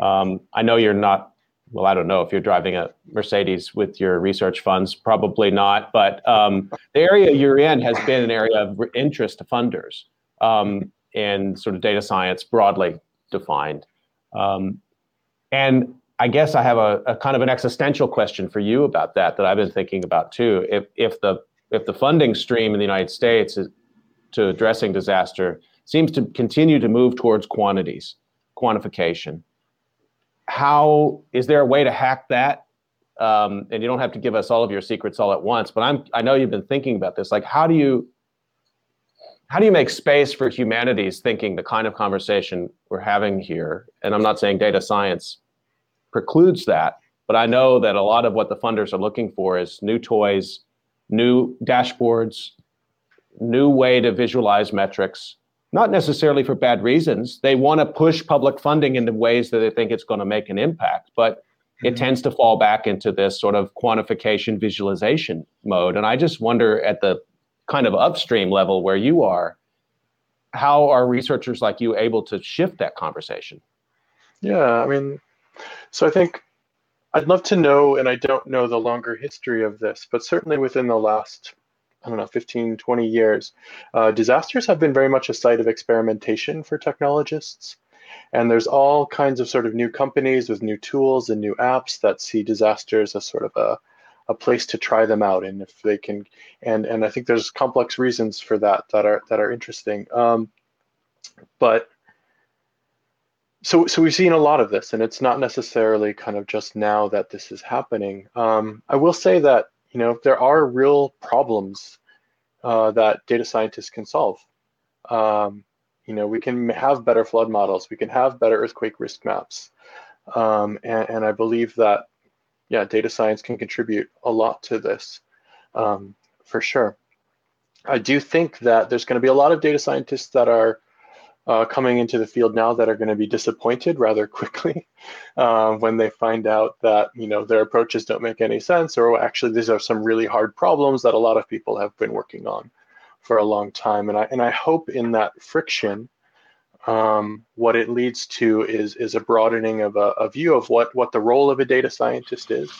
Um, I know you're not. Well, I don't know if you're driving a Mercedes with your research funds. Probably not. But um, the area you're in has been an area of interest to funders. Um, in sort of data science broadly defined. Um, and I guess I have a, a, kind of an existential question for you about that that I've been thinking about too. If if the if the funding stream in the United States is, to addressing disaster seems to continue to move towards quantities, quantification, how is there a way to hack that? Um, and you don't have to give us all of your secrets all at once, but I'm I know you've been thinking about this. Like, how do you how do you make space for humanities thinking the kind of conversation we're having here? And I'm not saying data science precludes that, but I know that a lot of what the funders are looking for is new toys, new dashboards, new way to visualize metrics, not necessarily for bad reasons. They want to push public funding into ways that they think it's going to make an impact, but mm-hmm. it tends to fall back into this sort of quantification visualization mode. And I just wonder at the kind of upstream level where you are, how are researchers like you able to shift that conversation? Yeah, I mean, so I think I'd love to know, and I don't know the longer history of this, but certainly within the last, I don't know, 15, 20 years, uh, disasters have been very much a site of experimentation for technologists. And there's all kinds of sort of new companies with new tools and new apps that see disasters as sort of a, a place to try them out and if they can and and i think there's complex reasons for that that are that are interesting um, but so so we've seen a lot of this and it's not necessarily kind of just now that this is happening um, i will say that you know there are real problems uh, that data scientists can solve um, you know we can have better flood models we can have better earthquake risk maps um, and, and i believe that yeah, data science can contribute a lot to this um, for sure. I do think that there's going to be a lot of data scientists that are uh, coming into the field now that are going to be disappointed rather quickly uh, when they find out that you know their approaches don't make any sense, or actually these are some really hard problems that a lot of people have been working on for a long time. And I and I hope in that friction um, what it leads to is is a broadening of a, a, view of what what the role of a data scientist is,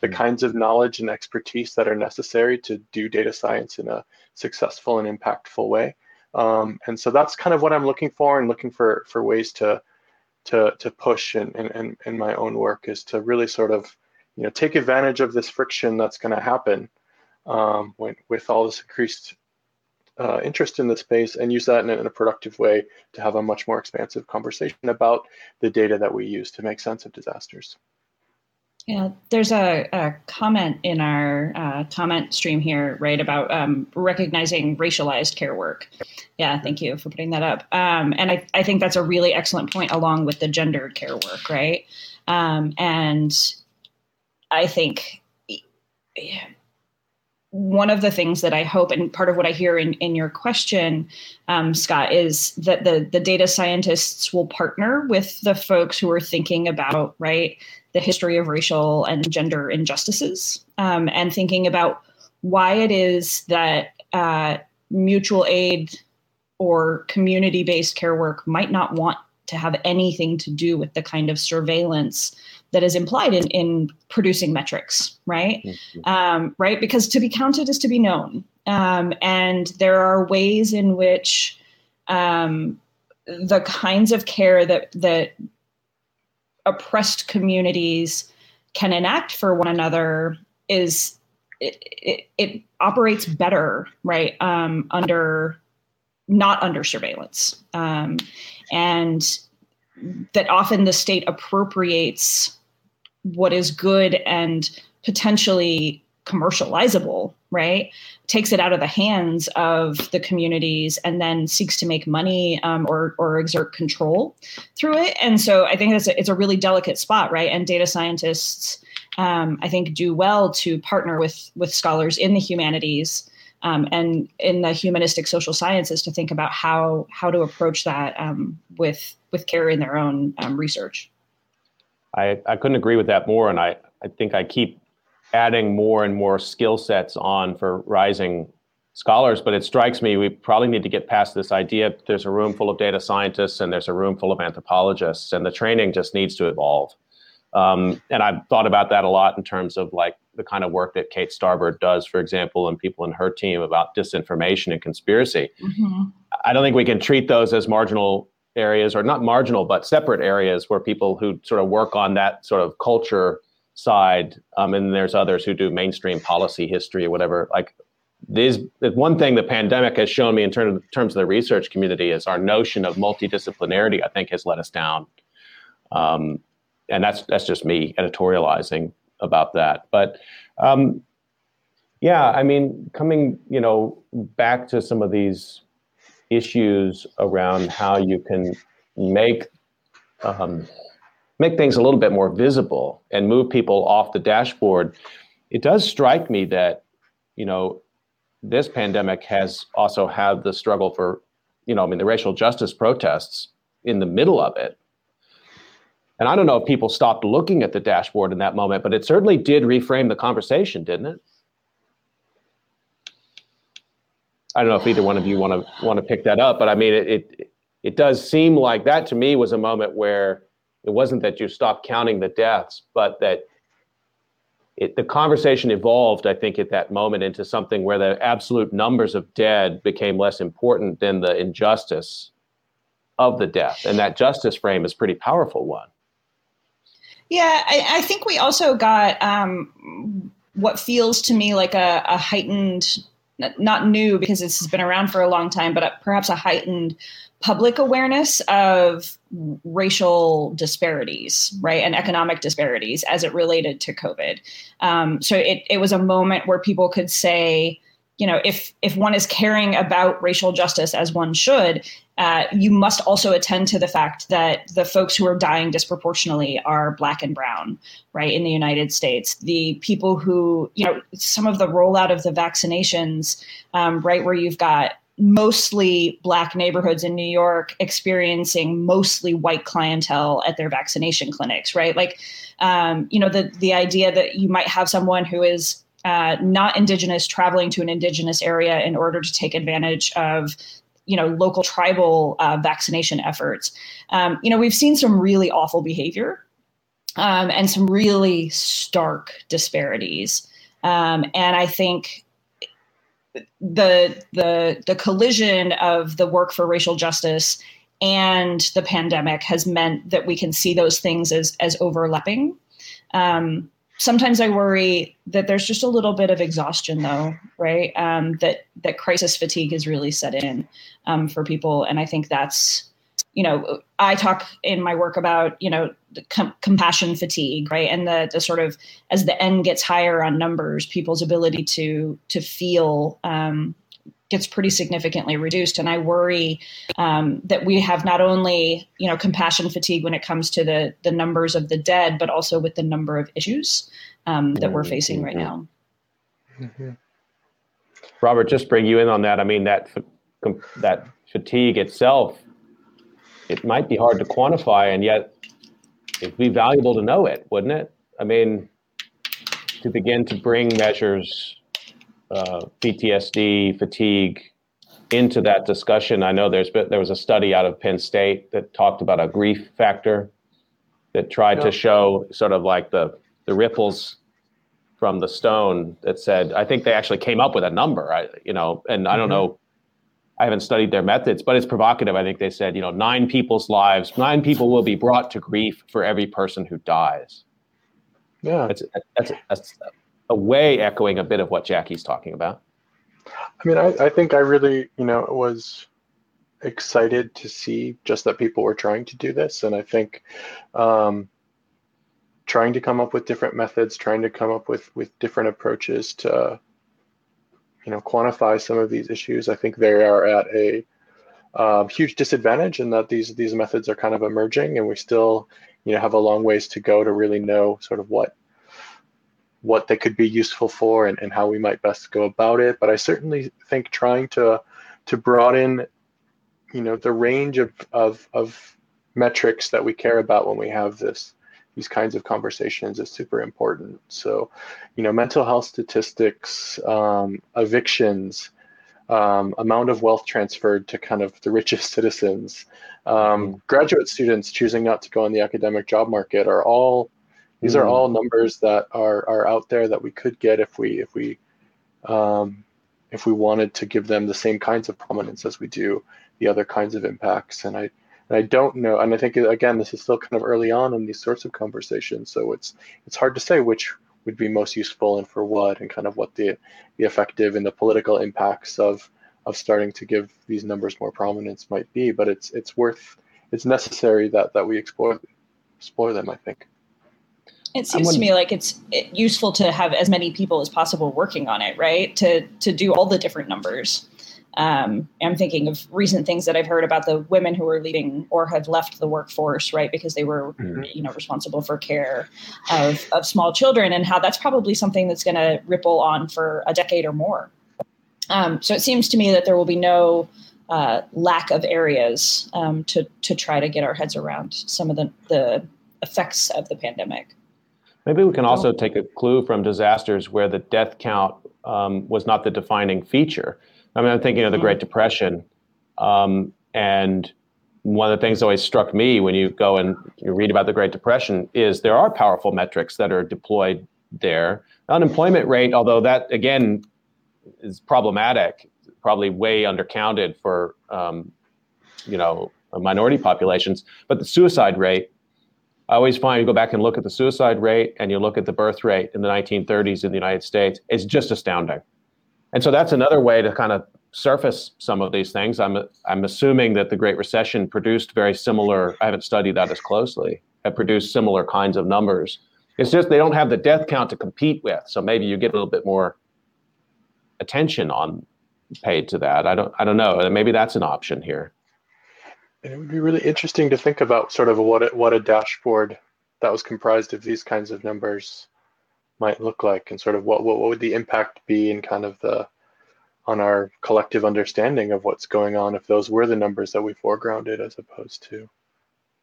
the hmm. kinds of knowledge and expertise that are necessary to do data science in a successful and impactful way. Um, and so that's kind of what I'm looking for and looking for for ways to to to push in, in, in, my own work is to really sort of you know take advantage of this friction that's going to happen um, when, with all this increased uh, interest in the space and use that in a, in a, productive way to have a much more expansive conversation about the data that we use to make sense of disasters. Yeah, there's a, a comment in our uh, comment stream here, right, about um, recognizing racialized care work. Yeah, thank you for putting that up. Um, and I, I think that's a really excellent point along with the gendered care work, right? Um, and I think one of the things that I hope, and part of what I hear in, in your question, um, Scott, is that the, the data scientists will partner with the folks who are thinking about, right, the history of racial and gender injustices um, and thinking about why it is that uh, mutual aid or community based care work might not want to have anything to do with the kind of surveillance that is implied in, in producing metrics, right? Mm-hmm. Um, right? Because to be counted is to be known. Um, and there are ways in which um, the kinds of care that that oppressed communities can enact for one another is it, it, it operates better right um, under not under surveillance. Um, and that often the state appropriates what is good and potentially commercializable, right? Takes it out of the hands of the communities and then seeks to make money um, or or exert control through it. And so I think it's a, it's a really delicate spot, right? And data scientists, um, I think, do well to partner with with scholars in the humanities. Um, and in the humanistic social sciences to think about how how to approach that um, with with care in their own um, research. I, I couldn't agree with that more, and I, I think I keep adding more and more skill sets on for rising scholars, but it strikes me we probably need to get past this idea there's a room full of data scientists and there's a room full of anthropologists, and the training just needs to evolve. Um, and I've thought about that a lot in terms of like the kind of work that Kate Starbird does, for example, and people in her team about disinformation and conspiracy. Mm-hmm. I don't think we can treat those as marginal areas, or not marginal, but separate areas where people who sort of work on that sort of culture side, um, and there's others who do mainstream policy history or whatever. Like these, one thing the pandemic has shown me in terms of, terms of the research community is our notion of multidisciplinarity. I think has let us down, um, and that's that's just me editorializing about that. But um, yeah, I mean, coming you know back to some of these issues around how you can make um, make things a little bit more visible and move people off the dashboard. It does strike me that you know this pandemic has also had the struggle for you know I mean the racial justice protests in the middle of it. And I don't know if people stopped looking at the dashboard in that moment, but it certainly did reframe the conversation, didn't it? I don't know if either one of you want to want to pick that up, but I mean, it, it it does seem like that to me was a moment where it wasn't that you stopped counting the deaths, but that it, the conversation evolved, I think, at that moment into something where the absolute numbers of dead became less important than the injustice of the death, and that justice frame is pretty powerful one. Yeah, I, I think we also got um, what feels to me like a, a heightened not new because this has been around for a long time, but perhaps a heightened public awareness of racial disparities, right, and economic disparities as it related to COVID. Um, so it, it was a moment where people could say, you know, if if one is caring about racial justice as one should, uh, you must also attend to the fact that the folks who are dying disproportionately are black and brown, right, in the United States. The people who, you know, some of the rollout of the vaccinations, um, right, where you've got mostly black neighborhoods in New York experiencing mostly white clientele at their vaccination clinics, right? Like, um, you know, the the idea that you might have someone who is uh, not indigenous traveling to an indigenous area in order to take advantage of you know local tribal uh, vaccination efforts. Um, you know we've seen some really awful behavior um, and some really stark disparities. Um, and i think the the the collision of the work for racial justice and the pandemic has meant that we can see those things as as overlapping. Um, sometimes I worry that there's just a little bit of exhaustion, though, right? Um, that that crisis fatigue is really set in um, for people, and I think that's you know I talk in my work about you know com- compassion fatigue, right? And the the sort of as the end gets higher on numbers, people's ability to to feel um, gets pretty significantly reduced. And I worry um, that we have not only you know compassion fatigue when it comes to the the numbers of the dead, but also with the number of issues um, that we're facing right now. Mm-hmm. Robert, just bring you in on that. I mean that that fatigue itself, it might be hard to quantify, and yet it'd be valuable to know it, wouldn't it? I mean, to begin to bring measures uh, PTSD, fatigue into that discussion. I know there's been, there was a study out of Penn State that talked about a grief factor that tried yeah. to show sort of like the the ripples from the stone that said I think they actually came up with a number. I you know, and I don't mm-hmm. know. I haven't studied their methods, but it's provocative. I think they said, you know, nine people's lives, nine people will be brought to grief for every person who dies. Yeah, that's that's, that's a way echoing a bit of what Jackie's talking about. I mean, I, I think I really, you know, was excited to see just that people were trying to do this. And I think um, trying to come up with different methods, trying to come up with, with different approaches to, you know, quantify some of these issues, I think they are at a um, huge disadvantage in that these these methods are kind of emerging and we still, you know, have a long ways to go to really know sort of what what they could be useful for and, and how we might best go about it. But I certainly think trying to to broaden, you know, the range of, of, of metrics that we care about when we have this these kinds of conversations is super important. So, you know, mental health statistics, um, evictions, um, amount of wealth transferred to kind of the richest citizens, um, mm-hmm. graduate students choosing not to go on the academic job market are all these mm. are all numbers that are are out there that we could get if we if we um, if we wanted to give them the same kinds of prominence as we do the other kinds of impacts. And I and I don't know. And I think again, this is still kind of early on in these sorts of conversations, so it's it's hard to say which would be most useful and for what, and kind of what the the effective and the political impacts of of starting to give these numbers more prominence might be. But it's it's worth it's necessary that that we explore explore them. I think. It seems to me like it's useful to have as many people as possible working on it, right? To to do all the different numbers. Um, I'm thinking of recent things that I've heard about the women who are leaving or have left the workforce, right, because they were, mm-hmm. you know, responsible for care of, of small children, and how that's probably something that's going to ripple on for a decade or more. Um, so it seems to me that there will be no uh, lack of areas um, to to try to get our heads around some of the the effects of the pandemic. Maybe we can also take a clue from disasters where the death count um, was not the defining feature. I mean, I'm thinking of the Great mm-hmm. Depression. Um, and one of the things that always struck me when you go and you read about the Great Depression is there are powerful metrics that are deployed there. Unemployment rate, although that again is problematic, probably way undercounted for um, you know minority populations, but the suicide rate I always find you go back and look at the suicide rate and you look at the birth rate in the 1930s in the United States, it's just astounding. And so that's another way to kind of surface some of these things. I'm, I'm assuming that the Great Recession produced very similar, I haven't studied that as closely, have produced similar kinds of numbers. It's just they don't have the death count to compete with. So maybe you get a little bit more attention on paid to that. I don't I don't know. Maybe that's an option here. And it would be really interesting to think about sort of what a, what a dashboard that was comprised of these kinds of numbers might look like, and sort of what, what what would the impact be in kind of the on our collective understanding of what's going on if those were the numbers that we foregrounded as opposed to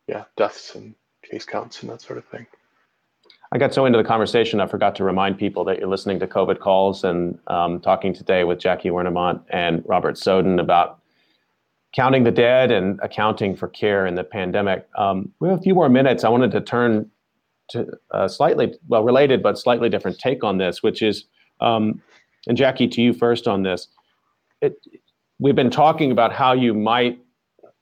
yeah deaths and case counts and that sort of thing. I got so into the conversation, I forgot to remind people that you're listening to COVID calls and um, talking today with Jackie Wernimont and Robert Soden about counting the dead and accounting for care in the pandemic. Um, we have a few more minutes. I wanted to turn to a slightly, well, related but slightly different take on this, which is, um, and Jackie, to you first on this. It, we've been talking about how you might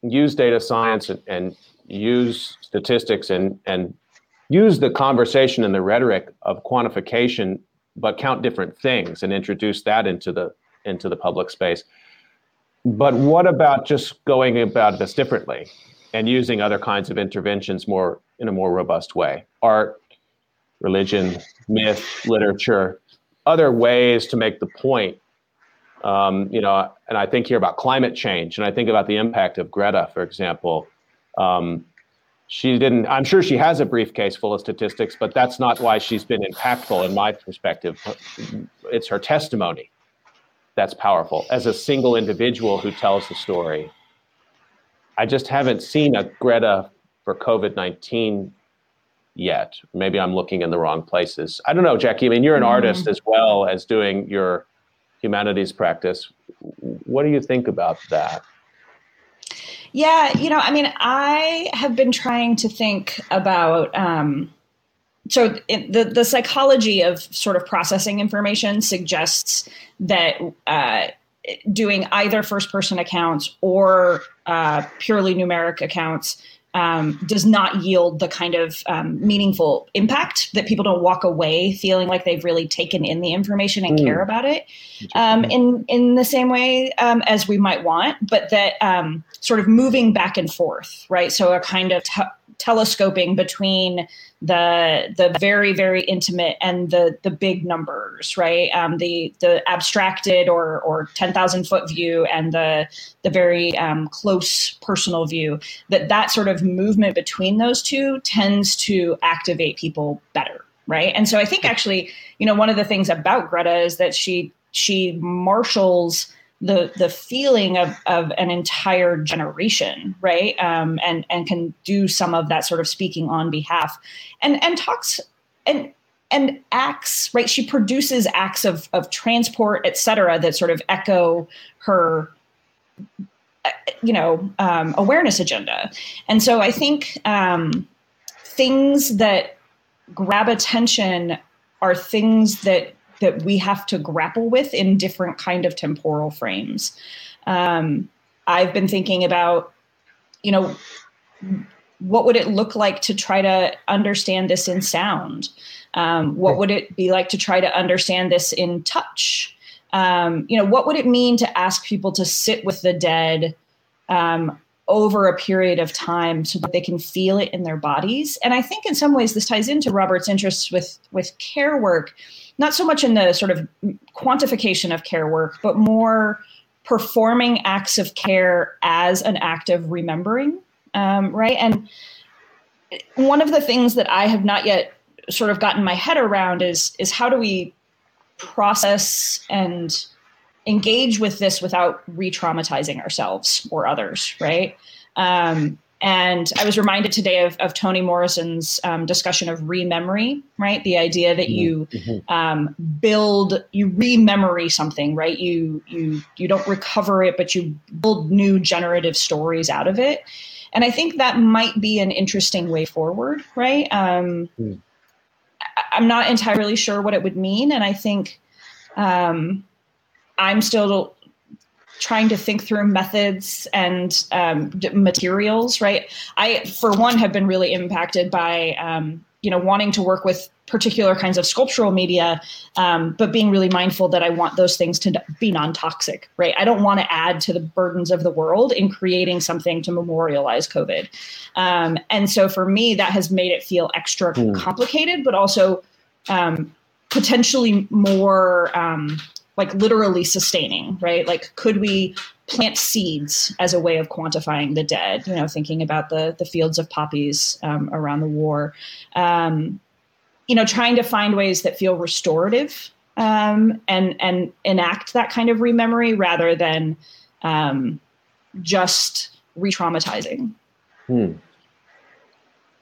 use data science and, and use statistics and, and use the conversation and the rhetoric of quantification, but count different things and introduce that into the into the public space. But what about just going about this differently and using other kinds of interventions more in a more robust way? Art, religion, myth, literature, other ways to make the point. Um, you know, and I think here about climate change, and I think about the impact of Greta, for example. Um, she didn't. I'm sure she has a briefcase full of statistics, but that's not why she's been impactful in my perspective. It's her testimony that's powerful as a single individual who tells the story. I just haven't seen a Greta for COVID 19 yet. Maybe I'm looking in the wrong places. I don't know, Jackie. I mean, you're an mm. artist as well as doing your humanities practice. What do you think about that? Yeah, you know, I mean, I have been trying to think about. Um, so the the psychology of sort of processing information suggests that uh, doing either first person accounts or uh, purely numeric accounts um, does not yield the kind of um, meaningful impact that people don't walk away feeling like they've really taken in the information and mm. care about it um, in in the same way um, as we might want, but that um, sort of moving back and forth, right? So a kind of t- telescoping between the the very very intimate and the the big numbers right? Um, the the abstracted or or 10,000 foot view and the the very um, close personal view that that sort of movement between those two tends to activate people better right? And so i think actually you know one of the things about greta is that she she marshals the the feeling of of an entire generation, right? Um, and and can do some of that sort of speaking on behalf, and and talks and and acts right. She produces acts of of transport, et cetera, that sort of echo her you know um, awareness agenda and so i think um, things that grab attention are things that that we have to grapple with in different kind of temporal frames. Um, I've been thinking about, you know, what would it look like to try to understand this in sound? Um, what would it be like to try to understand this in touch? Um, you know, what would it mean to ask people to sit with the dead um, over a period of time so that they can feel it in their bodies? And I think in some ways this ties into Robert's interests with with care work not so much in the sort of quantification of care work, but more performing acts of care as an act of remembering, um, right? And one of the things that I have not yet sort of gotten my head around is is how do we process and engage with this without re-traumatizing ourselves or others, right? Um, and I was reminded today of, of Toni Morrison's um, discussion of rememory, right? The idea that you mm-hmm. mm-hmm. um, build, you rememory something, right? You you you don't recover it, but you build new generative stories out of it. And I think that might be an interesting way forward, right? Um, mm. I'm not entirely sure what it would mean, and I think um, I'm still trying to think through methods and um, materials, right? I, for one, have been really impacted by, um, you know, wanting to work with particular kinds of sculptural media, um, but being really mindful that I want those things to be non toxic, right? I don't want to add to the burdens of the world in creating something to memorialize COVID. Um, and so for me, that has made it feel extra mm. complicated, but also um, potentially more um, like literally sustaining, right? Like, could we plant seeds as a way of quantifying the dead? You know, thinking about the the fields of poppies um, around the war. Um, you know, trying to find ways that feel restorative um, and and enact that kind of rememory rather than um, just re-traumatizing. Hmm.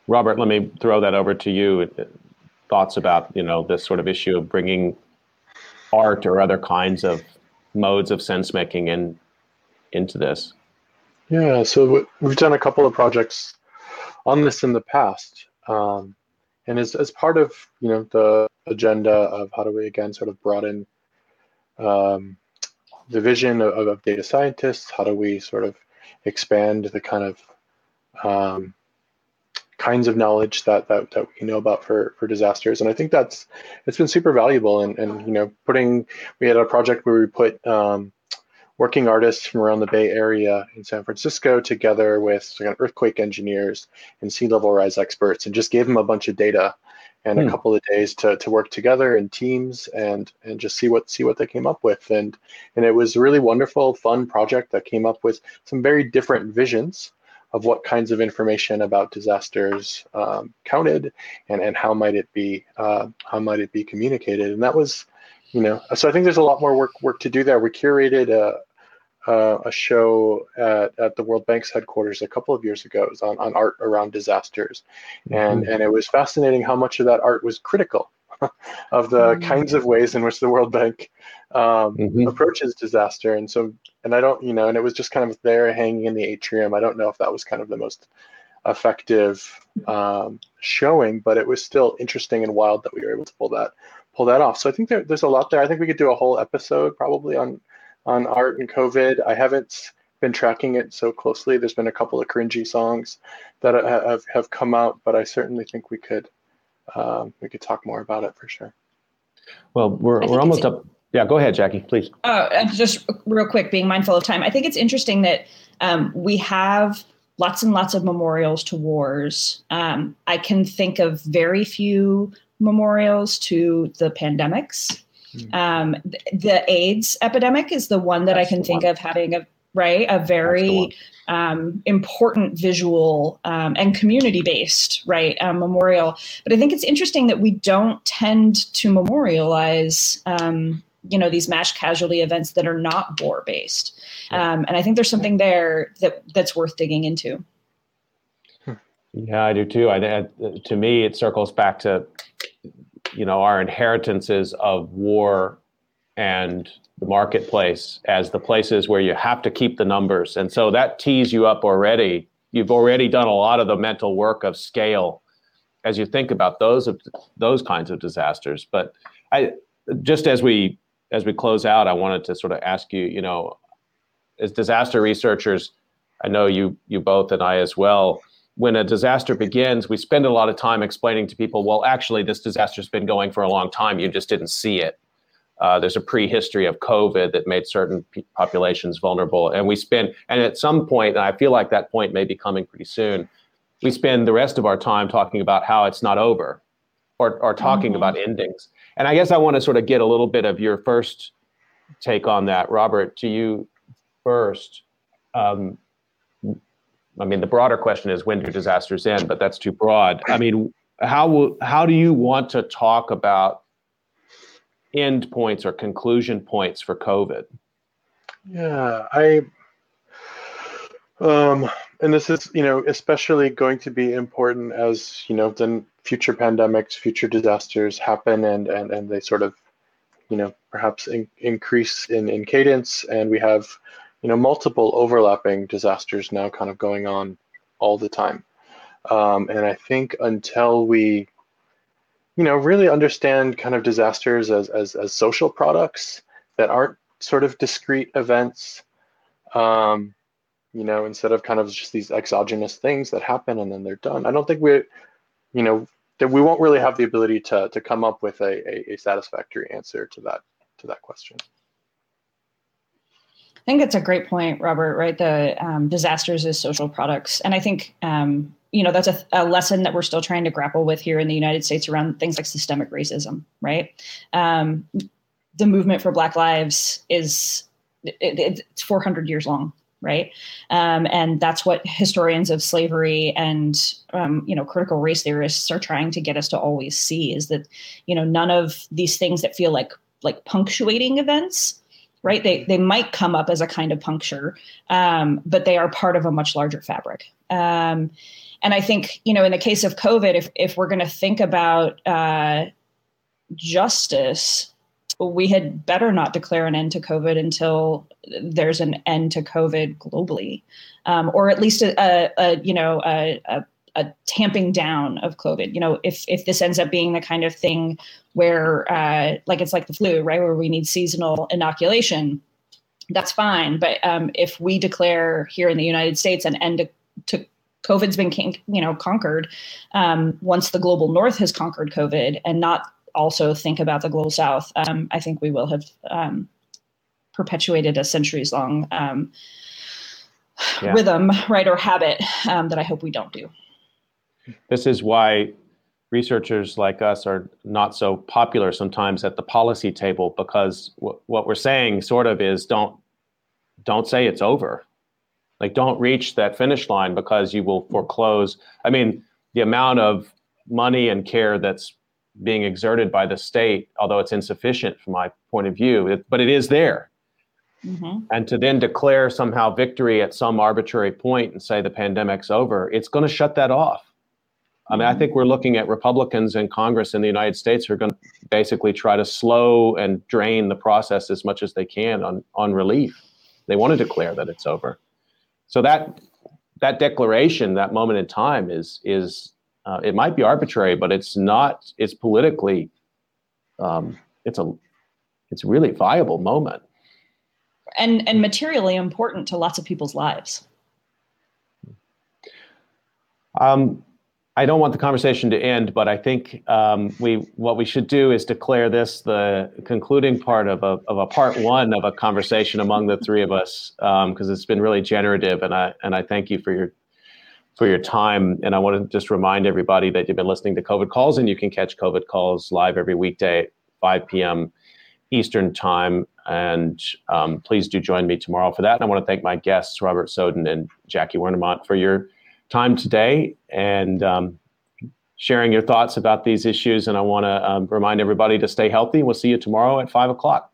Robert, let me throw that over to you. Thoughts about you know this sort of issue of bringing art or other kinds of modes of sense making in into this? Yeah, so we've done a couple of projects on this in the past, um, and as as part of you know the agenda of how do we again sort of broaden um, the vision of, of, data scientists, how do we sort of expand the kind of um, kinds of knowledge that, that that we know about for for disasters. And i think that's it's been super valuable and and you know putting we had a project where we put um, working artists from around the bay area in san francisco together with like, earthquake engineers and sea level rise experts and just gave them a bunch of data and hmm. a couple of days to, to work together in teams and and just see what see what they came up with. And and it was a really wonderful fun project that came up with some very different visions of what kinds of information about disasters um, counted and and how might it be uh, how might it be communicated and that was you know so I think there's a lot more work work to do there we curated a, uh, a show at, at the World Bank's headquarters a couple of years ago. It was on, on art around disasters. And, mm-hmm. and it was fascinating how much of that art was critical of the mm-hmm. kinds of ways in which the World Bank um, mm-hmm. approaches disaster. And so, and I don't, you know, and it was just kind of there hanging in the atrium. I don't know if that was kind of the most effective um, showing, but it was still interesting and wild that we were able to pull that pull that off. So I think there, there's a lot there. I think we could do a whole episode probably on on art and COVID. I haven't been tracking it so closely. There's been a couple of cringy songs that have, have come out, but I certainly think we could um, we could talk more about it for sure. Well, we're, we're almost up. Yeah, go ahead, Jackie, please. Oh, just real quick, being mindful of time. I think it's interesting that um, we have lots and lots of memorials to wars. Um, I can think of very few memorials to the pandemics. Hmm. Um, the AIDS epidemic is the one that That's I can think one. of having a right a very um, important visual um, and community based right um, memorial. But I think it's interesting that we don't tend to memorialize. Um, you know these mass casualty events that are not war based, um, and I think there's something there that that's worth digging into. Yeah, I do too. I, to me, it circles back to you know our inheritances of war and the marketplace as the places where you have to keep the numbers and so that tees you up already you've already done a lot of the mental work of scale as you think about those of those kinds of disasters but i just as we as we close out i wanted to sort of ask you you know as disaster researchers i know you you both and i as well when a disaster begins, we spend a lot of time explaining to people, well, actually, this disaster's been going for a long time. You just didn't see it. Uh, there's a prehistory of COVID that made certain p- populations vulnerable. And we spend, and at some point, and I feel like that point may be coming pretty soon, we spend the rest of our time talking about how it's not over or, or talking mm-hmm. about endings. And I guess I want to sort of get a little bit of your first take on that. Robert, to you first. Um, I mean, the broader question is when do disasters end? But that's too broad. I mean, how will, how do you want to talk about end points or conclusion points for COVID? Yeah, I um, and this is you know especially going to be important as you know then future pandemics, future disasters happen, and and and they sort of you know perhaps in, increase in in cadence, and we have you know multiple overlapping disasters now kind of going on all the time um, and i think until we you know really understand kind of disasters as, as, as social products that aren't sort of discrete events um, you know instead of kind of just these exogenous things that happen and then they're done. I don't think we you know that we won't really have the ability to to come up with a, a, a satisfactory answer to that to that question. I think it's a great point, Robert. Right, the um, disasters as social products, and I think um, you know that's a, a, lesson that we're still trying to grapple with here in the United States around things like systemic racism. Right, um, the movement for Black Lives is it, it's 400 years long. Right, um, and that's what historians of slavery and um, you know critical race theorists are trying to get us to always see is that you know none of these things that feel like like punctuating events right? They they might come up as a kind of puncture, um, but they are part of a much larger fabric. And I think you know, in the case of COVID, if if we're going to think about uh, justice, we had better not declare an end to COVID until there's an end to COVID globally, um, or at least a, a, a you know a, a a tamping down of COVID. You know, if if this ends up being the kind of thing where, uh, like it's like the flu, right, where we need seasonal inoculation, that's fine. But um, if we declare here in the United States an end to, to COVID's been you know conquered, um, once the global north has conquered COVID, and not also think about the global south, um, I think we will have um, perpetuated a centuries long um, yeah. rhythm, right, or habit um, that I hope we don't do. This is why researchers like us are not so popular sometimes at the policy table because w- what we're saying sort of is don't don't say it's over like don't reach that finish line because you will foreclose i mean the amount of money and care that's being exerted by the state although it's insufficient from my point of view it, but it is there mm-hmm. and to then declare somehow victory at some arbitrary point and say the pandemic's over it's going to shut that off I mean, I think we're looking at Republicans in Congress in the United States who are going to basically try to slow and drain the process as much as they can on, on relief. They want to declare that it's over. So that that declaration, that moment in time, is is uh, it might be arbitrary, but it's not. It's politically, um, it's a it's a really viable moment, and and materially important to lots of people's lives. Um, I don't want the conversation to end, but I think um, we what we should do is declare this the concluding part of a of a part one of a conversation among the three of us because um, it's been really generative, and I and I thank you for your for your time. And I want to just remind everybody that you've been listening to COVID calls, and you can catch COVID calls live every weekday at 5 p.m. Eastern time. And um, please do join me tomorrow for that. And I want to thank my guests, Robert Soden and Jackie Wernimont, for your time today and um, sharing your thoughts about these issues. And I want to um, remind everybody to stay healthy. We'll see you tomorrow at 5 o'clock.